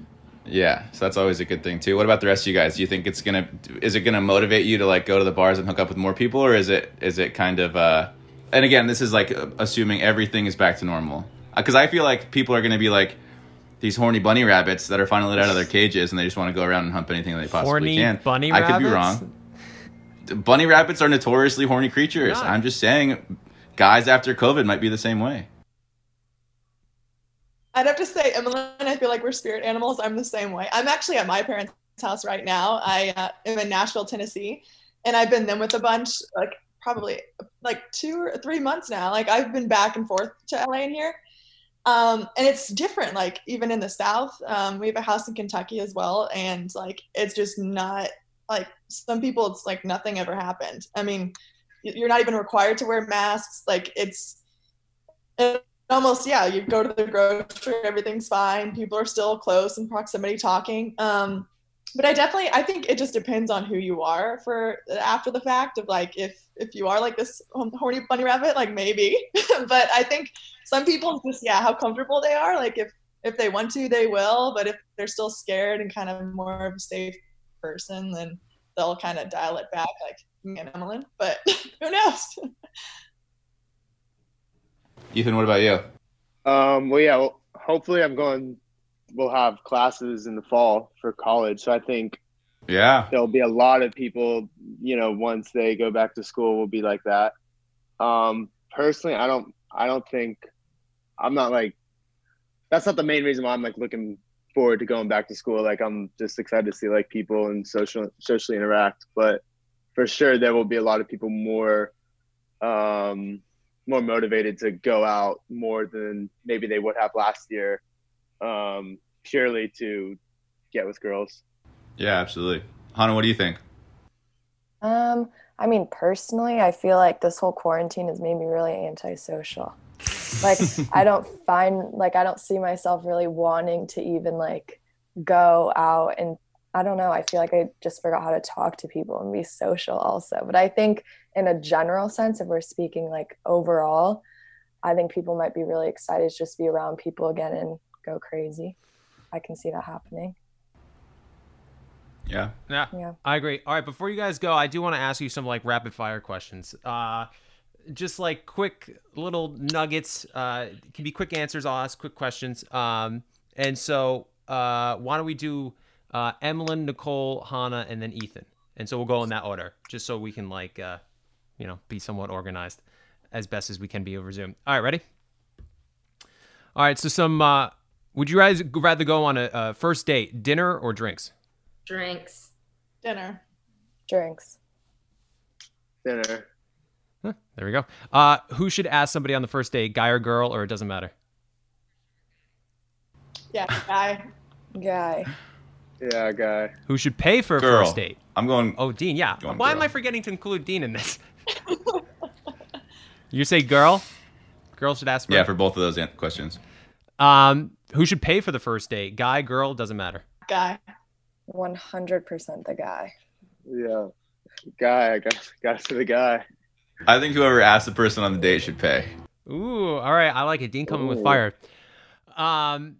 Yeah, so that's always a good thing too. What about the rest of you guys? Do you think it's gonna is it gonna motivate you to like go to the bars and hook up with more people, or is it is it kind of uh? And again, this is like assuming everything is back to normal, because I feel like people are gonna be like these horny bunny rabbits that are finally let out of their cages and they just want to go around and hump anything they possibly can. Horny can. bunny I could be wrong. Bunny rabbits are notoriously horny creatures. I'm just saying, guys after COVID might be the same way. I'd have to say, Emmeline, I feel like we're spirit animals. I'm the same way. I'm actually at my parents' house right now. I uh, am in Nashville, Tennessee, and I've been them with a bunch, like probably like two or three months now. Like I've been back and forth to LA and here. Um, and it's different, like even in the South. Um, we have a house in Kentucky as well, and like it's just not like some people. It's like nothing ever happened. I mean, you're not even required to wear masks. Like it's it almost yeah. You go to the grocery, everything's fine. People are still close in proximity, talking. Um, but I definitely I think it just depends on who you are for after the fact of like if if you are like this horny bunny rabbit, like maybe. but I think some people just yeah how comfortable they are like if if they want to they will but if they're still scared and kind of more of a safe person then they'll kind of dial it back like me and Emmeline but who knows Ethan, what about you? Um, well, yeah. Well, hopefully, I'm going. We'll have classes in the fall for college, so I think Yeah, there'll be a lot of people. You know, once they go back to school, will be like that. Um, personally, I don't. I don't think. I'm not like. That's not the main reason why I'm like looking forward to going back to school. Like I'm just excited to see like people and social socially interact. But for sure, there will be a lot of people more. Um, more motivated to go out more than maybe they would have last year, um, purely to get with girls. yeah, absolutely. Hannah, what do you think? Um, I mean, personally, I feel like this whole quarantine has made me really antisocial. Like, I don't find like I don't see myself really wanting to even like go out and I don't know. I feel like I just forgot how to talk to people and be social also. But I think in a general sense, if we're speaking like overall, I think people might be really excited to just be around people again and go crazy. I can see that happening. Yeah. Yeah. Yeah. I agree. All right, before you guys go, I do want to ask you some like rapid fire questions. Uh just like quick little nuggets. Uh it can be quick answers, I'll ask quick questions. Um and so uh why don't we do uh Emlyn, Nicole, Hannah, and then Ethan. And so we'll go in that order, just so we can like uh you know, be somewhat organized as best as we can be over Zoom. All right, ready? All right, so some uh would you guys rather go on a, a first date, dinner or drinks? Drinks. Dinner. Drinks. Dinner. Huh, there we go. Uh, who should ask somebody on the first date, guy or girl, or it doesn't matter? Yeah, guy. Guy. Yeah, guy. Who should pay for a Girl. first date? I'm going. Oh, Dean. Yeah. Going Why am. I forgetting to include Dean in this? You say girl. Girl should ask. Yeah, first? for both of those questions. Um, who should pay for the first date? Guy, girl, doesn't matter. Guy. 100% the guy. Yeah. Guy. I got got to the guy. I think whoever asked the person on the date should pay. Ooh, all right. I like it. Dean coming with fire. Um,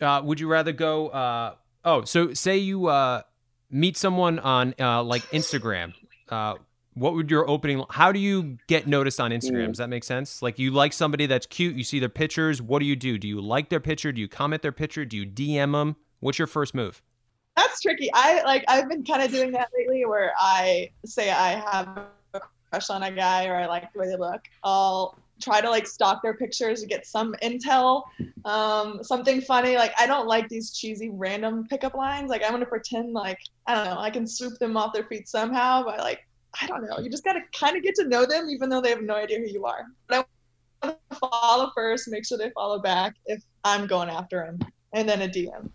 uh, would you rather go? Uh, oh, so say you uh meet someone on uh like Instagram. Uh, what would your opening? How do you get noticed on Instagram? Mm. Does that make sense? Like you like somebody that's cute, you see their pictures. What do you do? Do you like their picture? Do you comment their picture? Do you DM them? What's your first move? That's tricky. I like I've been kind of doing that lately where I say I have a crush on a guy or I like the way they look. I'll try to like stalk their pictures to get some intel, um, something funny. Like I don't like these cheesy random pickup lines. Like I'm gonna pretend like I don't know, I can swoop them off their feet somehow, by like I don't know. You just gotta kind of get to know them even though they have no idea who you are. But I want to follow first, make sure they follow back if I'm going after them, and then a DM.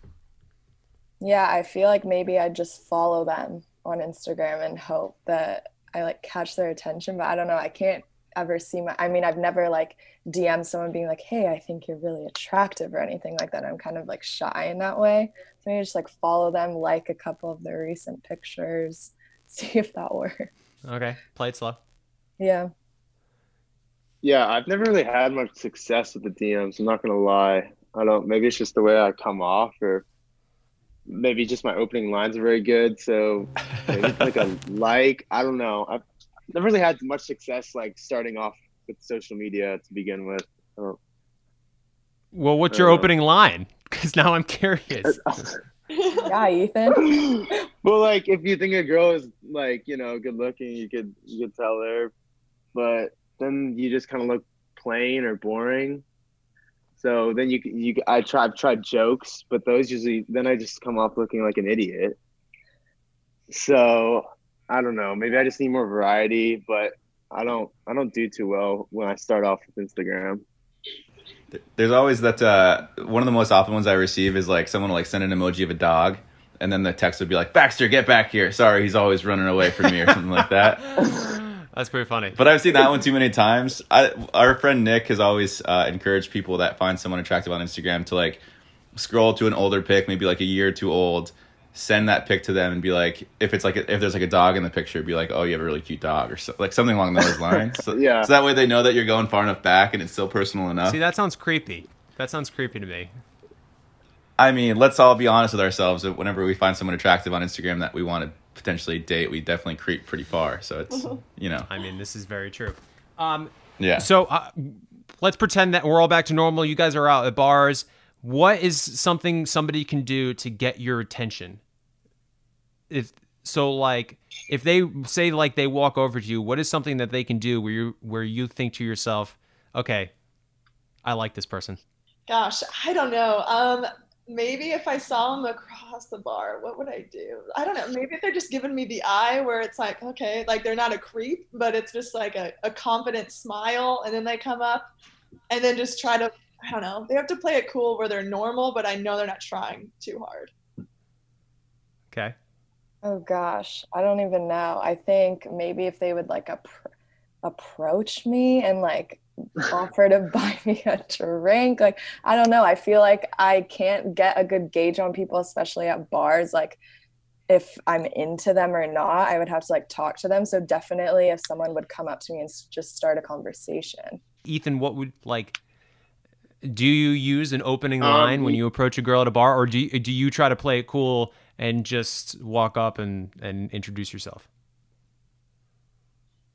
Yeah, I feel like maybe I'd just follow them on Instagram and hope that I like catch their attention. But I don't know. I can't ever see my, I mean, I've never like DM someone being like, hey, I think you're really attractive or anything like that. I'm kind of like shy in that way. So maybe just like follow them, like a couple of their recent pictures, see if that works. Okay, play it slow. Yeah. Yeah, I've never really had much success with the DMs. I'm not gonna lie. I don't. Maybe it's just the way I come off, or maybe just my opening lines are very good. So maybe like a like. I don't know. I've never really had much success like starting off with social media to begin with. I don't- Well, what's your Uh, opening line? Because now I'm curious. Yeah, Ethan. well, like if you think a girl is like you know good looking, you could you could tell her, but then you just kind of look plain or boring. So then you you I try I've tried jokes, but those usually then I just come off looking like an idiot. So I don't know. Maybe I just need more variety, but I don't I don't do too well when I start off with Instagram. There's always that uh, one of the most often ones I receive is like someone will like send an emoji of a dog, and then the text would be like, "Baxter, get back here! Sorry, he's always running away from me," or something like that. That's pretty funny. But I've seen that one too many times. I, our friend Nick has always uh, encouraged people that find someone attractive on Instagram to like scroll to an older pic, maybe like a year or two old, send that pic to them, and be like, if it's like if there's like a dog in the picture, be like, "Oh, you have a really cute dog," or so, like something along those lines. So, Yeah. so that way they know that you're going far enough back and it's still personal enough. See, that sounds creepy. That sounds creepy to me. I mean, let's all be honest with ourselves. that Whenever we find someone attractive on Instagram that we want to potentially date, we definitely creep pretty far. So it's you know, I mean, this is very true. Um, yeah. So uh, let's pretend that we're all back to normal. You guys are out at bars. What is something somebody can do to get your attention? If so, like if they say like they walk over to you, what is something that they can do where you where you think to yourself, okay, I like this person. Gosh, I don't know. Um, maybe if I saw them across the bar, what would I do? I don't know. Maybe if they're just giving me the eye where it's like, okay, like they're not a creep, but it's just like a, a confident smile, and then they come up and then just try to, I don't know, they have to play it cool where they're normal, but I know they're not trying too hard. Okay. Oh gosh, I don't even know. I think maybe if they would like appro- approach me and like offer to buy me a drink, like I don't know. I feel like I can't get a good gauge on people, especially at bars. Like if I'm into them or not, I would have to like talk to them. So definitely, if someone would come up to me and s- just start a conversation. Ethan, what would like? Do you use an opening Um, line when you approach a girl at a bar, or do you, do you try to play it cool and just walk up and and introduce yourself?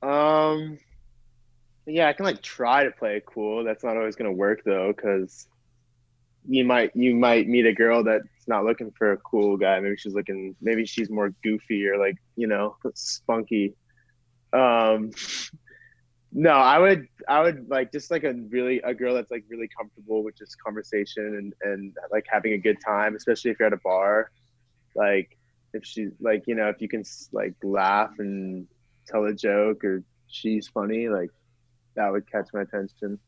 Um, yeah, I can like try to play it cool. That's not always gonna work though, because you might you might meet a girl that's not looking for a cool guy. Maybe she's looking. Maybe she's more goofy or like you know spunky. Um, no, I would I would like just like a really a girl that's like really comfortable with just conversation and and like having a good time, especially if you're at a bar. Like if she's like you know if you can like laugh and tell a joke or she's funny, like that would catch my attention.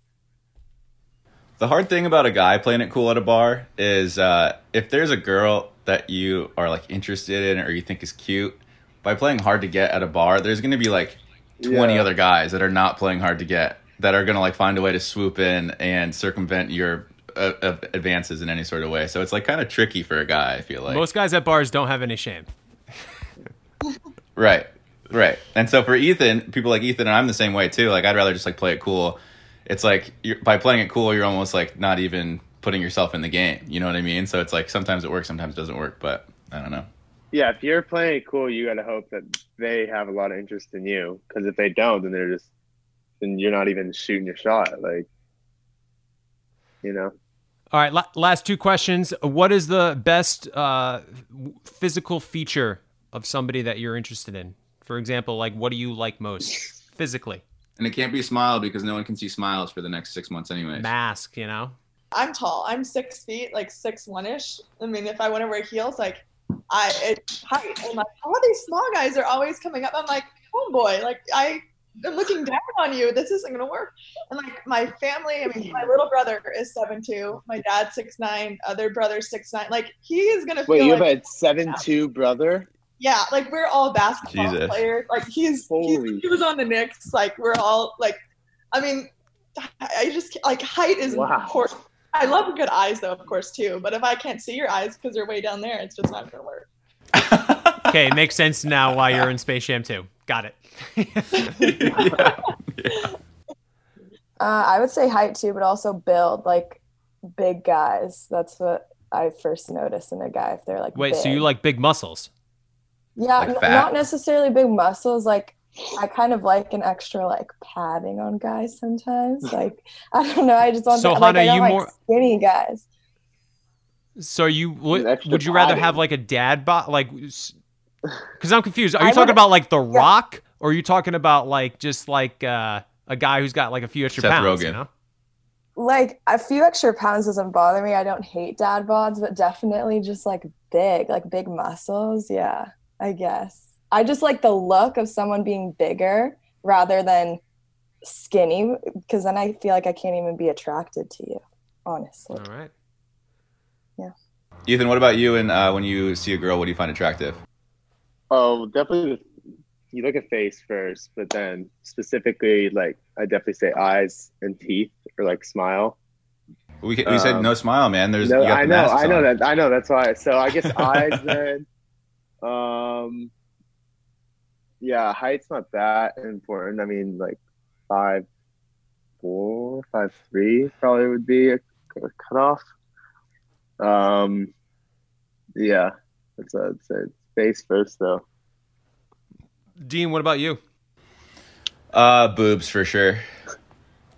The hard thing about a guy playing it cool at a bar is uh, if there's a girl that you are like interested in or you think is cute, by playing hard to get at a bar, there's to be like 20 Yeah. other guys that are not playing hard to get that are going to like find a way to swoop in and circumvent your uh, uh, advances in any sort of way. So it's like kind of tricky for a guy, I feel like. Most guys at bars don't have any shame. Right. Right. And so for Ethan, people like Ethan and I'm the same way too. Like I'd rather just like play it cool. It's like you're, by playing it cool, you're almost like not even putting yourself in the game. You know what I mean? So it's like sometimes it works, sometimes it doesn't work, but I don't know. Yeah, if you're playing cool, you got to hope that they have a lot of interest in you. Because if they don't, then they're just then you're not even shooting your shot. Like, you know. All right, la- last two questions. What is the best uh, physical feature of somebody that you're interested in? For example, like what do you like most physically? And it can't be a smile because no one can see smiles for the next six months anyway. Mask, you know. I'm tall. I'm six feet, like six one ish. I mean, if I want to wear heels, like I it height. And like all these small guys are always coming up. I'm like, oh boy, like I am looking down on you. This isn't gonna work. And like my family, I mean, my little brother is seven two. My dad's six nine. Other brother's six nine. Like he is gonna feel Wait, you have a seven two brother? yeah, like we're all basketball Jesus. players. Like he's, he's he was on the Knicks. Like we're all like, I mean, I- I just like height is Wow. important. I love good eyes though, of course too. But if I can't see your eyes because they're way down there, it's just not gonna work. Okay, makes sense now why you're in Space Jam 2. Got it. Uh, I would say height too, but also build, like big guys. That's what I first notice in a guy if they're like. Wait, so you like big muscles? Yeah, like n- not necessarily big muscles. Like I kind of like an extra like padding on guys sometimes. Like I don't know. I just want So, to, like I don't you like more- skinny guys. So you would would you rather padding. have like a dad bod like because I'm confused. Are you I talking would- about like The Rock or are you talking about like just like uh, a guy who's got like a few extra Seth pounds? You Rogen. know? Like a few extra pounds doesn't bother me. I don't hate dad bods, but definitely just like big, like big muscles. Yeah, I guess. I just like the look of someone being bigger rather than skinny because then I feel like I can't even be attracted to you, honestly. All right. Yeah. Ethan, what about you? And uh, when you see a girl, what do you find attractive? Oh, definitely. You look at face first, but then specifically, like I definitely say eyes and teeth, or like smile. We, we said Um, no smile, man. There's No, you got I the know, masks I know on. that, I know. That's why. So I guess eyes then. Um. Yeah, height's not that important. I mean, like five, four, five, three probably would be a, a cutoff. Um. Yeah, that's what I'd say. Face first, though. Dean, what about you? Uh, boobs for sure.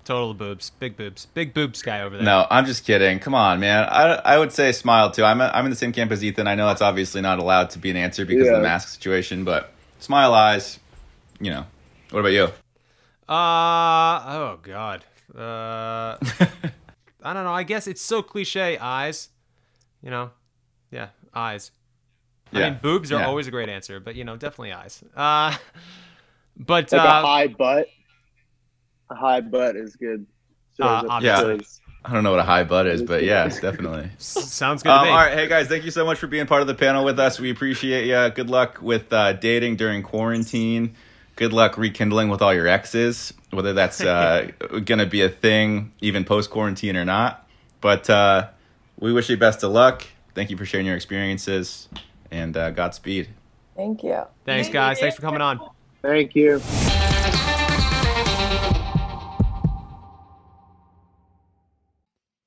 Total boobs, big boobs, big boobs guy over there. No, I'm just kidding. Come on, man. I, I would say smile too. I'm, a, I'm in the same camp as Ethan. I know that's obviously not allowed to be an answer because of the mask situation, but smile eyes, you know. What about you? Uh oh god. Uh I don't know. I guess it's so cliche eyes. You know. Yeah, eyes. I Yeah. mean boobs are Yeah. always a great answer, but you know, definitely eyes. Uh but Like uh a high butt. A high butt is good. Shows Uh, up obviously. shows- I don't know what a high butt is, but yeah, definitely. Sounds good Um, to me. all right, hey guys, thank you so much for being part of the panel with us. We appreciate you. Good luck with uh, dating during quarantine. Good luck rekindling with all your exes, whether that's uh, going to be a thing even post quarantine or not. But uh, we wish you best of luck. Thank you for sharing your experiences, and uh, Godspeed. Thank you. Thanks, guys. Thanks for coming on. Thank you.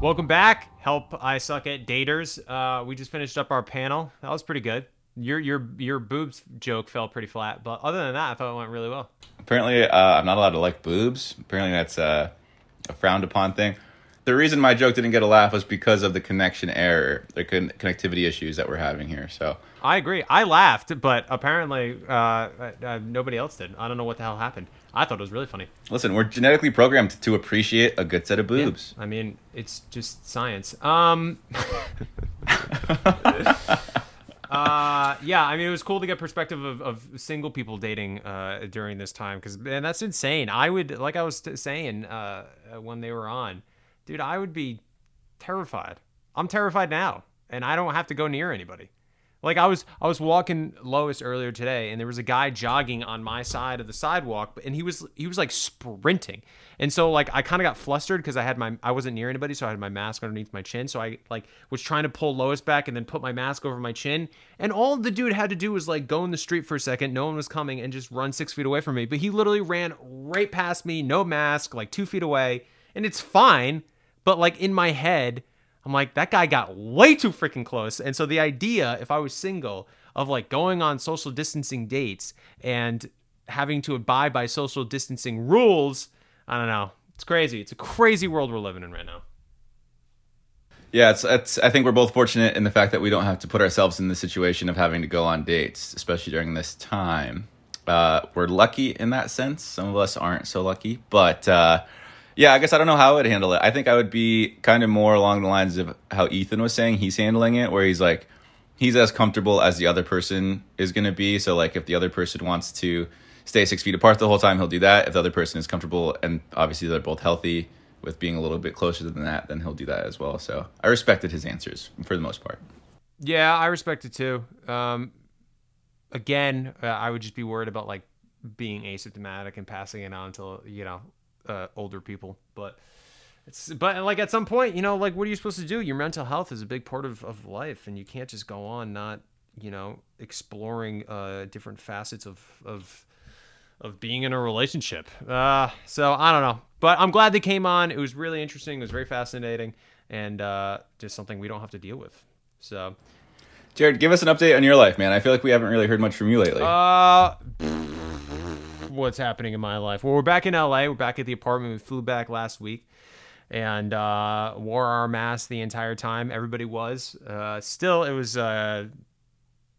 Welcome back. Help I Suck at Dating. Uh, we just finished up our panel. That was pretty good. Your your your boobs joke fell pretty flat, but other than that, I thought it went really well. Apparently, uh, I'm not allowed to like boobs. Apparently, that's uh, a frowned upon thing. The reason my joke didn't get a laugh was because of the connection error, the con- connectivity issues that we're having here. So I agree. I laughed, but apparently uh, uh, nobody else did. I don't know what the hell happened. I thought it was really funny. listen, we're genetically programmed to appreciate a good set of boobs. I mean, it's just science. Um, uh, yeah, I mean, it was cool to get perspective of, of single people dating uh, during this time because, man, that's insane. I would, like I was t- saying uh, when they were on, dude, I would be terrified. I'm terrified now, and I don't have to go near anybody. Like I was, I was walking Lois earlier today, and there was a guy jogging on my side of the sidewalk, and he was, he was like sprinting, and so like I kind of got flustered because I had my, I wasn't near anybody, so I had my mask underneath my chin, so I like was trying to pull Lois back and then put my mask over my chin, and all the dude had to do was like go in the street for a second, no one was coming, and just run six feet away from me, but he literally ran right past me, no mask, like two feet away, and it's fine, but like in my head. I'm like, that guy got way too freaking close. And so the idea, if I was single, of like going on social distancing dates and having to abide by social distancing rules, I don't know. It's crazy. It's a crazy world we're living in right now. Yeah, it's, it's. I think we're both fortunate in the fact that we don't have to put ourselves in the situation of having to go on dates, especially during this time. Uh, we're lucky in that sense. Some of us aren't so lucky, but uh, yeah, I guess I don't know how I would handle it. I think I would be kind of more along the lines of how Ethan was saying he's handling it, where he's like he's as comfortable as the other person is going to be. So like if the other person wants to stay six feet apart the whole time, he'll do that. If the other person is comfortable and obviously they're both healthy with being a little bit closer than that, then he'll do that as well. So I respected his answers for the most part. Yeah, I respect it too. Um, again, uh, I would just be worried about like being asymptomatic and passing it on to you know uh, older people. But it's but like at some point, you know, like what are you supposed to do? Your mental health is a big part of of life, and you can't just go on not you know exploring uh, different facets of of of being in a relationship. Uh, so I don't know, but I'm glad they came on. It was really interesting. It was very fascinating, and uh, just something we don't have to deal with. So. Jared, give us an update on your life, man. I feel like we haven't really heard much from you lately. Uh, what's happening in my life? Well, we're back in LA. We're back at the apartment. We flew back last week and uh, wore our masks the entire time. Everybody was. Uh, still, it was, uh,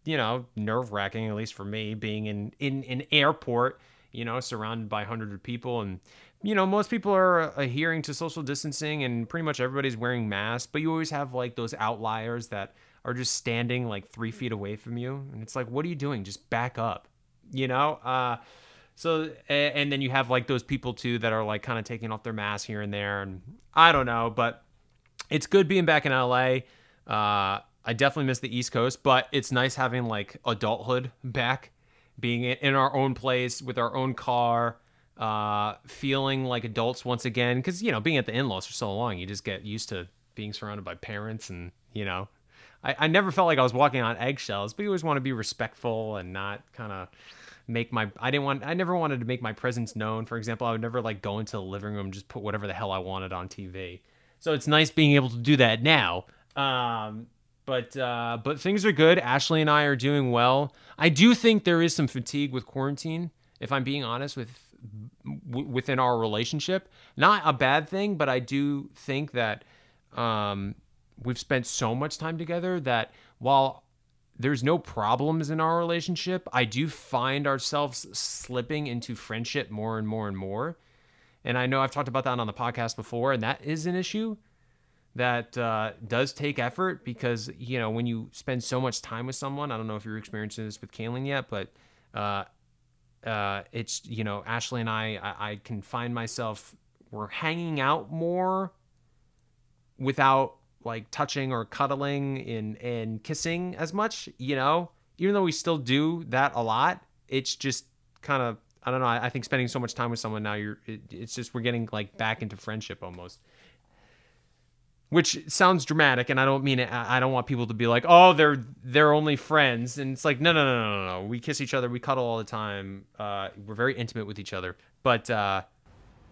you know, nerve wracking, at least for me, being in, in an airport, you know, surrounded by hundreds of people. And, you know, most people are adhering to social distancing and pretty much everybody's wearing masks, but you always have like those outliers that are just standing like three feet away from you. And it's like, what are you doing? Just back up, you know? Uh, so, and then you have like those people too that are like kind of taking off their mask here and there. And I don't know, but it's good being back in LA. Uh, I definitely miss the East Coast, but it's nice having like adulthood back, being in our own place with our own car, uh, feeling like adults once again. Cause, you know, being at the in laws for so long, you just get used to being surrounded by parents and, you know, I, I never felt like I was walking on eggshells, but you always want to be respectful and not kind of make my I didn't want I never wanted to make my presence known. For example, I would never like go into the living room and just put whatever the hell I wanted on TV. So it's nice being able to do that now. Um, but uh, but things are good. Ashley and I are doing well. I do think there is some fatigue with quarantine. If I'm being honest with w- within our relationship, not a bad thing, but I do think that um, we've spent so much time together that while there's no problems in our relationship, I do find ourselves slipping into friendship more and more and more. And I know I've talked about that on the podcast before, and that is an issue that uh, does take effort because, you know, when you spend so much time with someone, I don't know if you're experiencing this with Caelynn yet, but uh, uh, it's, you know, Ashley and I, I, I can find myself, we're hanging out more without like touching or cuddling and and kissing as much, you know. Even though we still do that a lot, it's just kind of I don't know. I, I, think spending so much time with someone now, you're it, it's just we're getting like back into friendship almost. Which sounds dramatic, and I don't mean it. I don't want people to be like, "Oh, they're they're only friends," and it's like, no, no, no, no, no. We kiss each other, we cuddle all the time. Uh, we're very intimate with each other. But uh,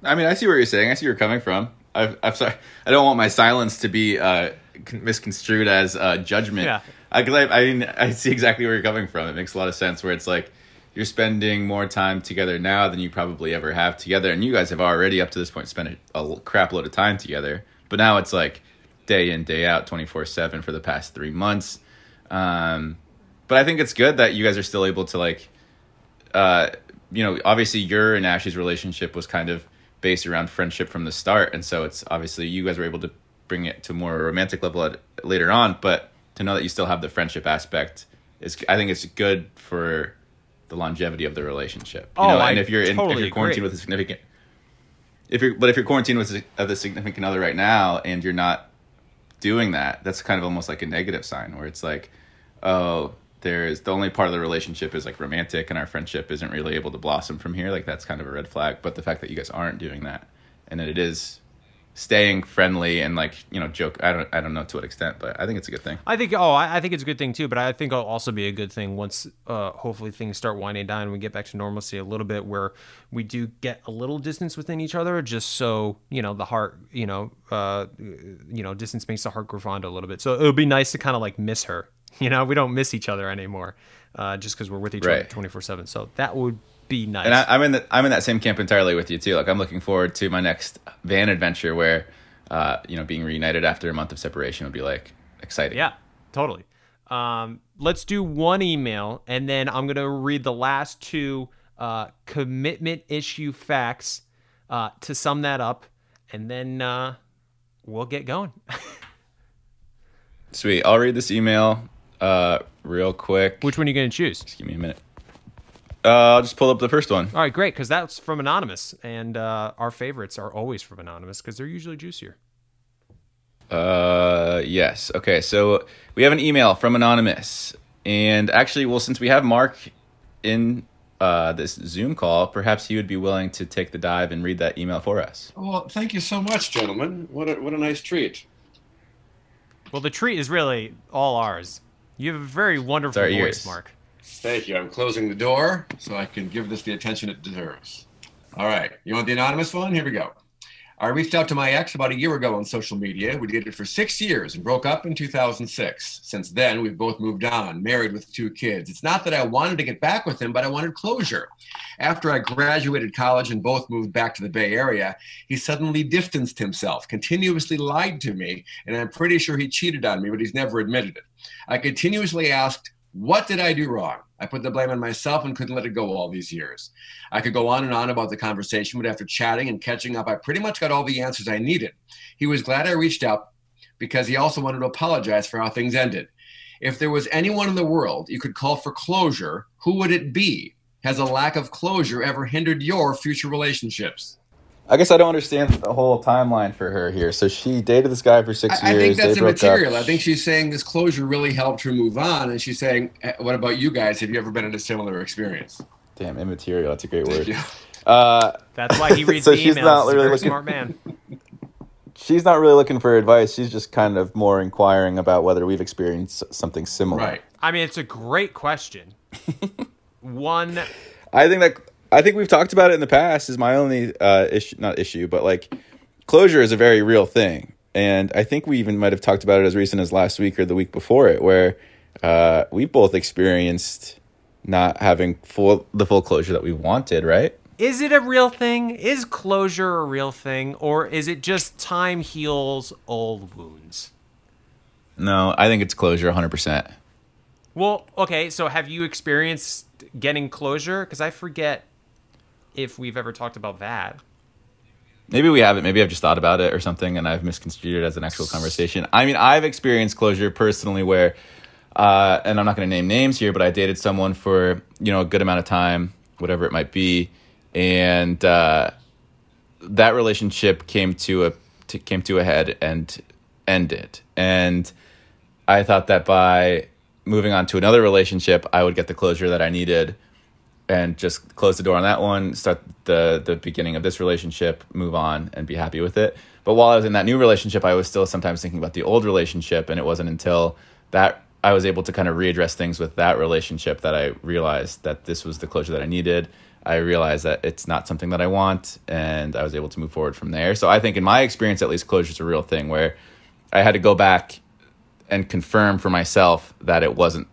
I mean, I see where you're saying. I see where you're coming from. I am sorry. I don't want my silence to be uh, misconstrued as uh, judgment. Yeah. Because I, I, I, mean, I see exactly where you're coming from. It makes a lot of sense. Where it's like you're spending more time together now than you probably ever have together, and you guys have already up to this point spent a, a crap load of time together. But now it's like day in day out, twenty four seven for the past three months. Um, but I think it's good that you guys are still able to like, uh, you know, obviously your and Ash's relationship was kind of based around friendship from the start, and so it's obviously you guys were able to bring it to more romantic level at, later on. But to know that you still have the friendship aspect is, I think, it's good for the longevity of the relationship. You oh, know? and I if you're in, totally if you're quarantined agree. with a significant, if you're but if you're quarantined with a, significant other right now and you're not doing that, that's kind of almost like a negative sign where it's like, oh, there's the only part of the relationship is like romantic and our friendship isn't really able to blossom from here. Like that's kind of a red flag. But the fact that you guys aren't doing that and that it is staying friendly and like you know joke i don't i don't know to what extent but i think it's a good thing. I think oh I, I think it's a good thing too, but I think it'll also be a good thing once uh, hopefully things start winding down and we get back to normalcy a little bit where we do get a little distance within each other just so you know the heart you know uh, you know distance makes the heart grow fond a little bit. So it would be nice to kind of like miss her you know we don't miss each other anymore uh, just because we're with each other 24 7 so that would be nice and I, i'm in the, i'm in that same camp entirely with you too like i'm looking forward to my next van adventure where uh you know being reunited after a month of separation would be like exciting Yeah, totally. Um, let's do one email, and then I'm gonna read the last two uh, commitment issue facts uh, to sum that up, and then uh, we'll get going. Sweet. I'll read this email. Uh, real quick. Which one are you going to choose? Just give me a minute. Uh, I'll just pull up the first one. All right, great, because that's from Anonymous, and uh, our favorites are always from Anonymous because they're usually juicier. Uh, yes. Okay, so we have an email from Anonymous. And actually, well, since we have Mark in uh, this Zoom call, perhaps he would be willing to take the dive and read that email for us. Well, thank you so much, gentlemen. What a, what a nice treat. Well, the treat is really all ours. You have a very wonderful our voice, ears. Mark. Thank you. I'm closing the door so I can give this the attention it deserves. All right. You want the anonymous one? Here we go. I reached out to my ex about a year ago on social media. We it for six years and broke up in 2006. Since then, we've both moved on, married with two kids. It's not that I wanted to get back with him, but I wanted closure. After I graduated college and both moved back to the Bay Area, he suddenly distanced himself, continuously lied to me, and I'm pretty sure he cheated on me, but he's never admitted it. I continuously asked, What did I do wrong? I put the blame on myself and couldn't let it go all these years. I could go on and on about the conversation, but after chatting and catching up, I pretty much got all the answers I needed. He was glad I reached out because he also wanted to apologize for how things ended. If there was anyone in the world you could call for closure, who would it be? Has a lack of closure ever hindered your future relationships? I guess I don't understand the whole timeline for her here. So she dated this guy for six I, I think that's immaterial. I think she's saying this closure really helped her move on, and she's saying, eh, "What about you guys? Have you ever been in a similar experience?" Damn, immaterial. That's a great word. Uh, That's why he reads so the she's emails. not He's a really very looking- smart man. she's not really looking for advice. She's just kind of more inquiring about whether we've experienced something similar. Right. I mean, it's a great question. One, I think that I think we've talked about it in the past. Is my only uh, issue, not issue, but like closure is a very real thing, and I think we even might have talked about it as recent as last week or the week before it, where uh, we both experienced not having full the full closure that we wanted. Right? is it a real thing? Is closure a real thing, or is it just time heals old wounds? No, I think it's closure, hundred percent. Well, okay, so have you experienced getting closure? Because I forget if we've ever talked about that. Maybe we haven't. Maybe I've just thought about it or something, and I've misconstrued it as an actual conversation. I mean, I've experienced closure personally, where, uh, and I'm not going to name names here, but I dated someone for you know a good amount of time, whatever it might be, and uh, that relationship came to a to, came to a head and ended. And I thought that by moving on to another relationship, I would get the closure that I needed and just close the door on that one, start the the beginning of this relationship, move on and be happy with it. But while I was in that new relationship, I was still sometimes thinking about the old relationship and it wasn't until that I was able to kind of readdress things with that relationship that I realized that this was the closure that I needed. I realized that it's not something that I want and I was able to move forward from there. So I think in my experience at least closure is a real thing where I had to go back and confirm for myself that it wasn't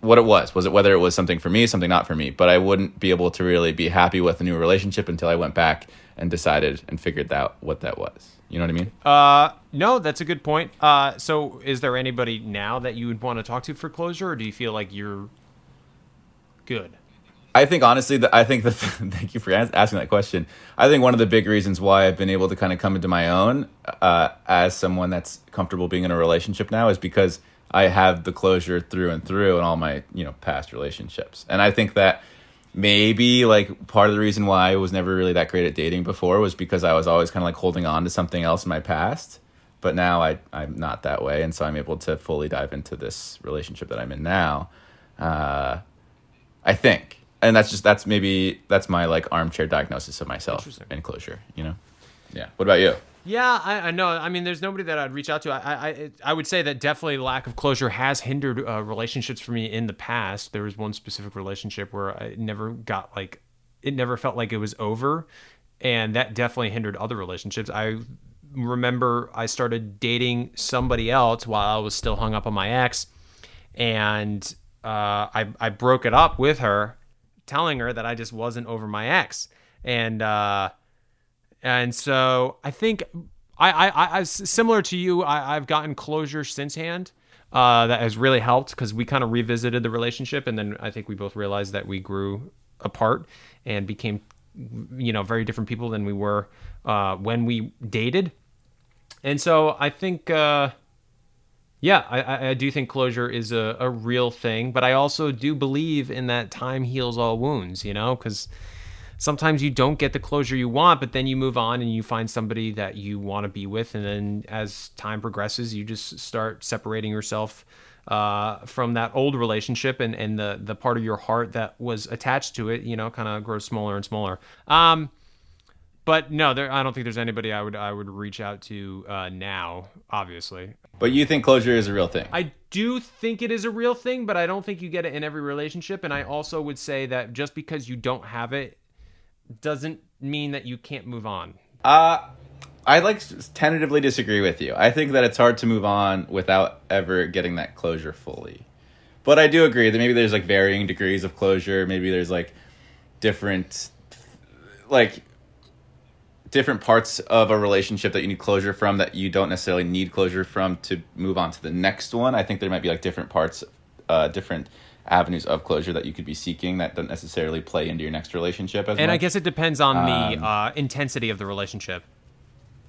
what it was. Was it whether it was something for me, something not for me? But I wouldn't be able to really be happy with a new relationship until I went back and decided and figured out what that was. You know what I mean? Uh, no, that's a good point. Uh, so is there anybody now that you would want to talk to for closure, or do you feel like you're good? I think honestly that I think that thank you for asking that question. I think one of the big reasons why I've been able to kind of come into my own uh, as someone that's comfortable being in a relationship now is because I have the closure through and through in all my you know past relationships, and I think that maybe like part of the reason why I was never really that great at dating before was because I was always kind of like holding on to something else in my past. But now I I'm not that way, and so I'm able to fully dive into this relationship that I'm in now. Uh, I think, and that's just that's maybe that's my like armchair diagnosis of myself in closure. You know, yeah. What about you? Yeah, I, I know. I mean, there's nobody that I'd reach out to. I, I, I would say that definitely lack of closure has hindered uh, relationships for me in the past. There was one specific relationship where I never got like, it never felt like it was over, and that definitely hindered other relationships. I remember I started dating somebody else while I was still hung up on my ex, and uh, I I broke it up with her, telling her that I just wasn't over my ex, and. Uh, and so I think I, I, I, similar to you, I, I've gotten closure since hand. Uh, that has really helped because we kind of revisited the relationship, and then I think we both realized that we grew apart and became, you know, very different people than we were uh, when we dated. And so I think, uh, Yeah, I- I, I do think closure is a, a real thing, but I also do believe in that time heals all wounds, you know, because sometimes you don't get the closure you want, but then you move on and you find somebody that you want to be with. And then as time progresses, you just start separating yourself uh, from that old relationship and, and the, the part of your heart that was attached to it, you know, kind of grows smaller and smaller. Um, but no, there, I don't think there's anybody I would I would reach out to uh, now. Obviously, But you think closure is a real thing? I do think it is a real thing, but I don't think you get it in every relationship. And I also would say that just because you don't have it doesn't mean that you can't move on. Uh, I like tentatively disagree with you. I think that it's hard to move on without ever getting that closure fully. But I do agree that maybe there's like varying degrees of closure. Maybe there's like different, like different parts of a relationship that you need closure from that you don't necessarily need closure from to move on to the next one. I think there might be like different parts, uh, different avenues of closure that you could be seeking that don't necessarily play into your next relationship as and I guess it depends on the Um, uh, intensity of the relationship.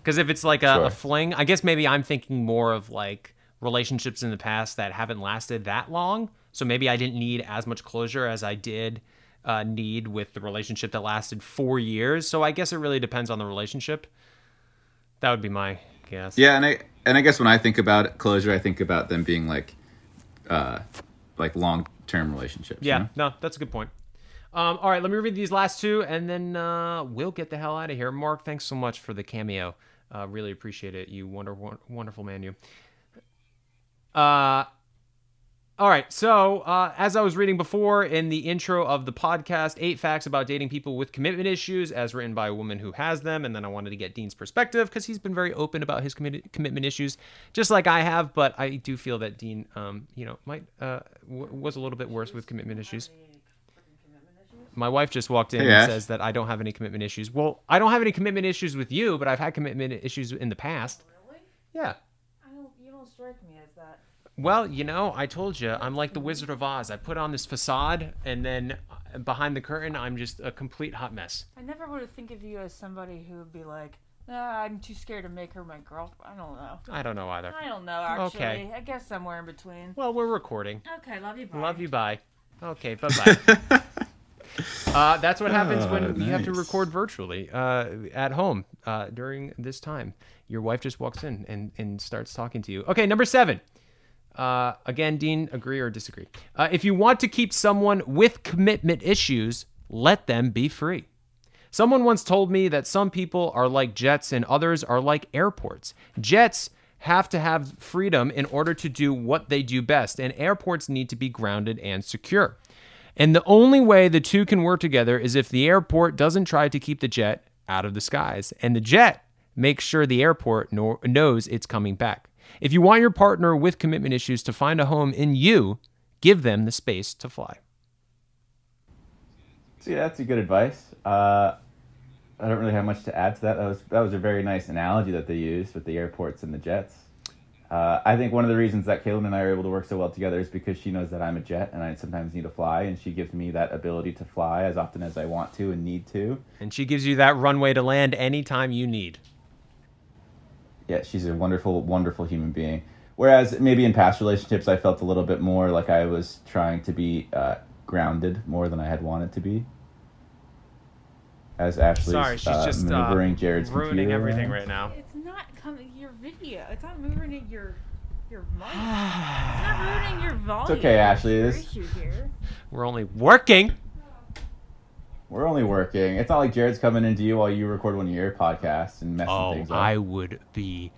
Because if it's like a, Sure. a fling, I guess maybe I'm thinking more of like relationships in the past that haven't lasted that long. So maybe I didn't need as much closure as I did uh, need with the relationship that lasted four years. So I guess it really depends on the relationship. That would be my guess. Yeah, and I and I guess when I think about closure, I think about them being like, uh, like long term relationships. you Yeah, know? no, that's a good point. Um, all right, let me read these last two, and then uh, we'll get the hell out of here. Mark, thanks so much for the cameo. Uh, really appreciate it. You wonder, wonderful man, you. Uh, all right, so uh, as I was reading before in the intro of the podcast, eight facts about dating people with commitment issues, as written by a woman who has them, and then I wanted to get Dean's perspective because he's been very open about his committed commitment issues, just like I have. But I do feel that Dean, um, you know, might uh, w- was a little bit worse with commitment issues. My wife just walked in Hey, and Ash. says that I don't have any commitment issues. Well, I don't have any commitment issues with you, but I've had commitment issues in the past. Yeah. I don't, you don't strike me as that. Well, you know, I told you, I'm like the Wizard of Oz. I put on this facade, and then uh, behind the curtain, I'm just a complete hot mess. I never would have think of you as somebody who would be like, nah, I'm too scared to make her my girlfriend. I don't know. I don't know either. I don't know, actually. Okay. I guess somewhere in between. Well, we're recording. Okay, love you. Bye. Love you, bye. Okay, bye bye. uh, that's what happens when Oh, you have to record virtually uh, at home uh, during this time. Your wife just walks in and, and starts talking to you. Okay, number seven. Uh, again, Dean, agree or disagree? Uh, if you want to keep someone with commitment issues, let them be free. Someone once told me that some people are like jets and others are like airports. Jets have to have freedom in order to do what they do best, and airports need to be grounded and secure. And the only way the two can work together is if the airport doesn't try to keep the jet out of the skies, and the jet makes sure the airport knows it's coming back. If you want your partner with commitment issues to find a home in you, give them the space to fly. See, that's a good advice. Uh, I don't really have much to add to that. That was that was a very nice analogy that they used with the airports and the jets. Uh, I think one of the reasons that Caelynn and I are able to work so well together is because she knows that I'm a jet and I sometimes need to fly, and she gives me that ability to fly as often as I want to and need to. And she gives you that runway to land anytime you need. Yeah, she's a wonderful, wonderful human being. Whereas maybe in past relationships, I felt a little bit more like I was trying to be uh, grounded more than I had wanted to be. As Ashley's Sorry, she's uh, just uh, maneuvering Jared's ruining computer everything around. right now. It's not coming. Your video. It's not ruining your your mic. it's not ruining your volume. It's okay, Ashley, Your this- issue here. We're only working. We're only working. It's not like Jared's coming into you while you record one of your podcasts and messing Oh, things up. I would be.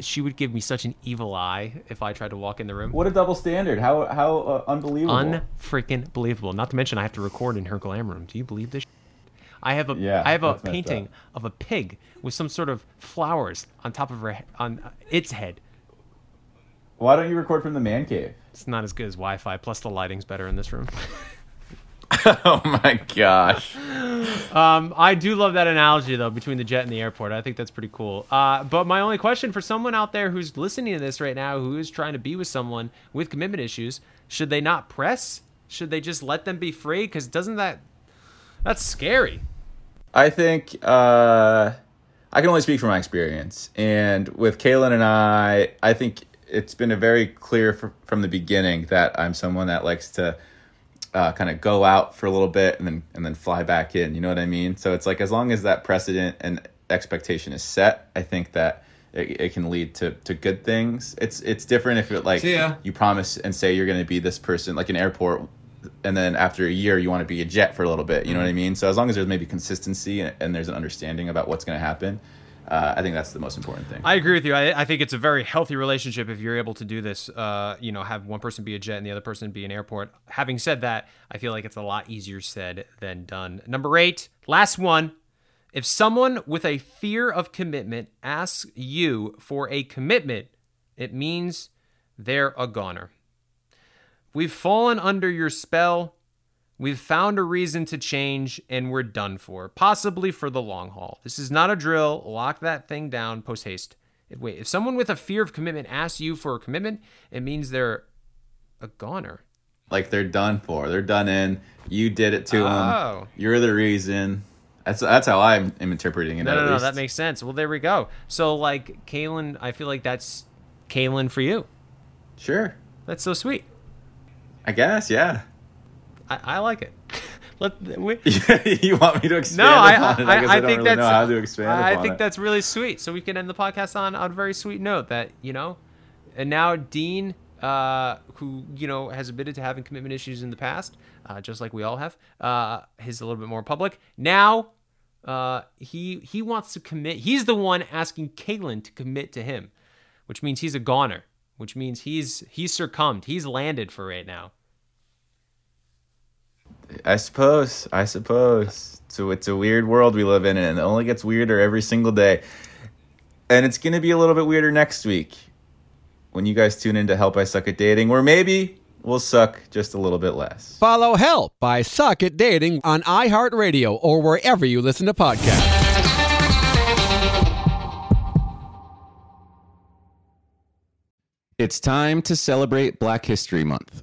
She would give me such an evil eye if I tried to walk in the room. What a double standard! How how uh, unbelievable! Unfreaking believable. Not to mention, I have to record in her glam room. Do you believe this? I have a Yeah, I have a painting of a pig with some sort of flowers on top of her on uh, its head. Why don't you record from the man cave? It's not as good as Wi-Fi. Plus, the lighting's better in this room. oh my gosh! Um, I do love that analogy though between the jet and the airport. I think that's pretty cool. Uh, but my only question for someone out there who's listening to this right now, who is trying to be with someone with commitment issues, should they not press? Should they just let them be free? Because doesn't that that's scary? I think uh, I can only speak from my experience, and with Caelynn and I, I think it's been a very clear fr- from the beginning that I'm someone that likes to uh, kind of go out for a little bit and then and then fly back in. You know what I mean? So it's like as long as that precedent and expectation is set, I think that it, it can lead to, to good things. It's it's different if it like you promise and say you're going to be this person, like an airport, and then after a year you want to be a jet for a little bit. You know what I mean? So as long as there's maybe consistency and, and there's an understanding about what's going to happen, uh, I think that's the most important thing. I agree with you. I, I think it's a very healthy relationship if you're able to do this. Uh, you know, have one person be a jet and the other person be an airport. Having said that, I feel like it's a lot easier said than done. Number eight, last one. If someone with a fear of commitment asks you for a commitment, it means they're a goner. We've fallen under your spell. We've found a reason to change and we're done for, possibly for the long haul. This is not a drill. Lock that thing down post haste. Wait, if someone with a fear of commitment asks you for a commitment, it means they're a goner. like they're done for. They're done in. You did it to Oh. them. You're the reason. That's that's how I'm, am interpreting it. No, at no, no, that makes sense. Well, there we go. So, like, Caelynn, I feel like that's Caelynn for you. Sure. That's so sweet. I guess, yeah. I, I like it. Let we, you want me to expand no, I? I, guess I, don't think really that's how to expand I think it. that's really sweet. So we can end the podcast on, on a very sweet note that you know, and now Dean, uh, who you know has admitted to having commitment issues in the past, uh, just like we all have, uh, he's a little bit more public now. Uh, he he wants to commit. He's the one asking Caelynn to commit to him, which means he's a goner. Which means he's he's succumbed. He's landed for right now. I suppose. I suppose. So it's a weird world we live in, and it only gets weirder every single day. And it's going to be a little bit weirder next week when you guys tune in to Help I Suck at Dating, where maybe we'll suck just a little bit less. Follow Help I Suck at Dating on iHeartRadio or wherever you listen to podcasts. It's time to celebrate Black History Month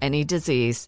any disease.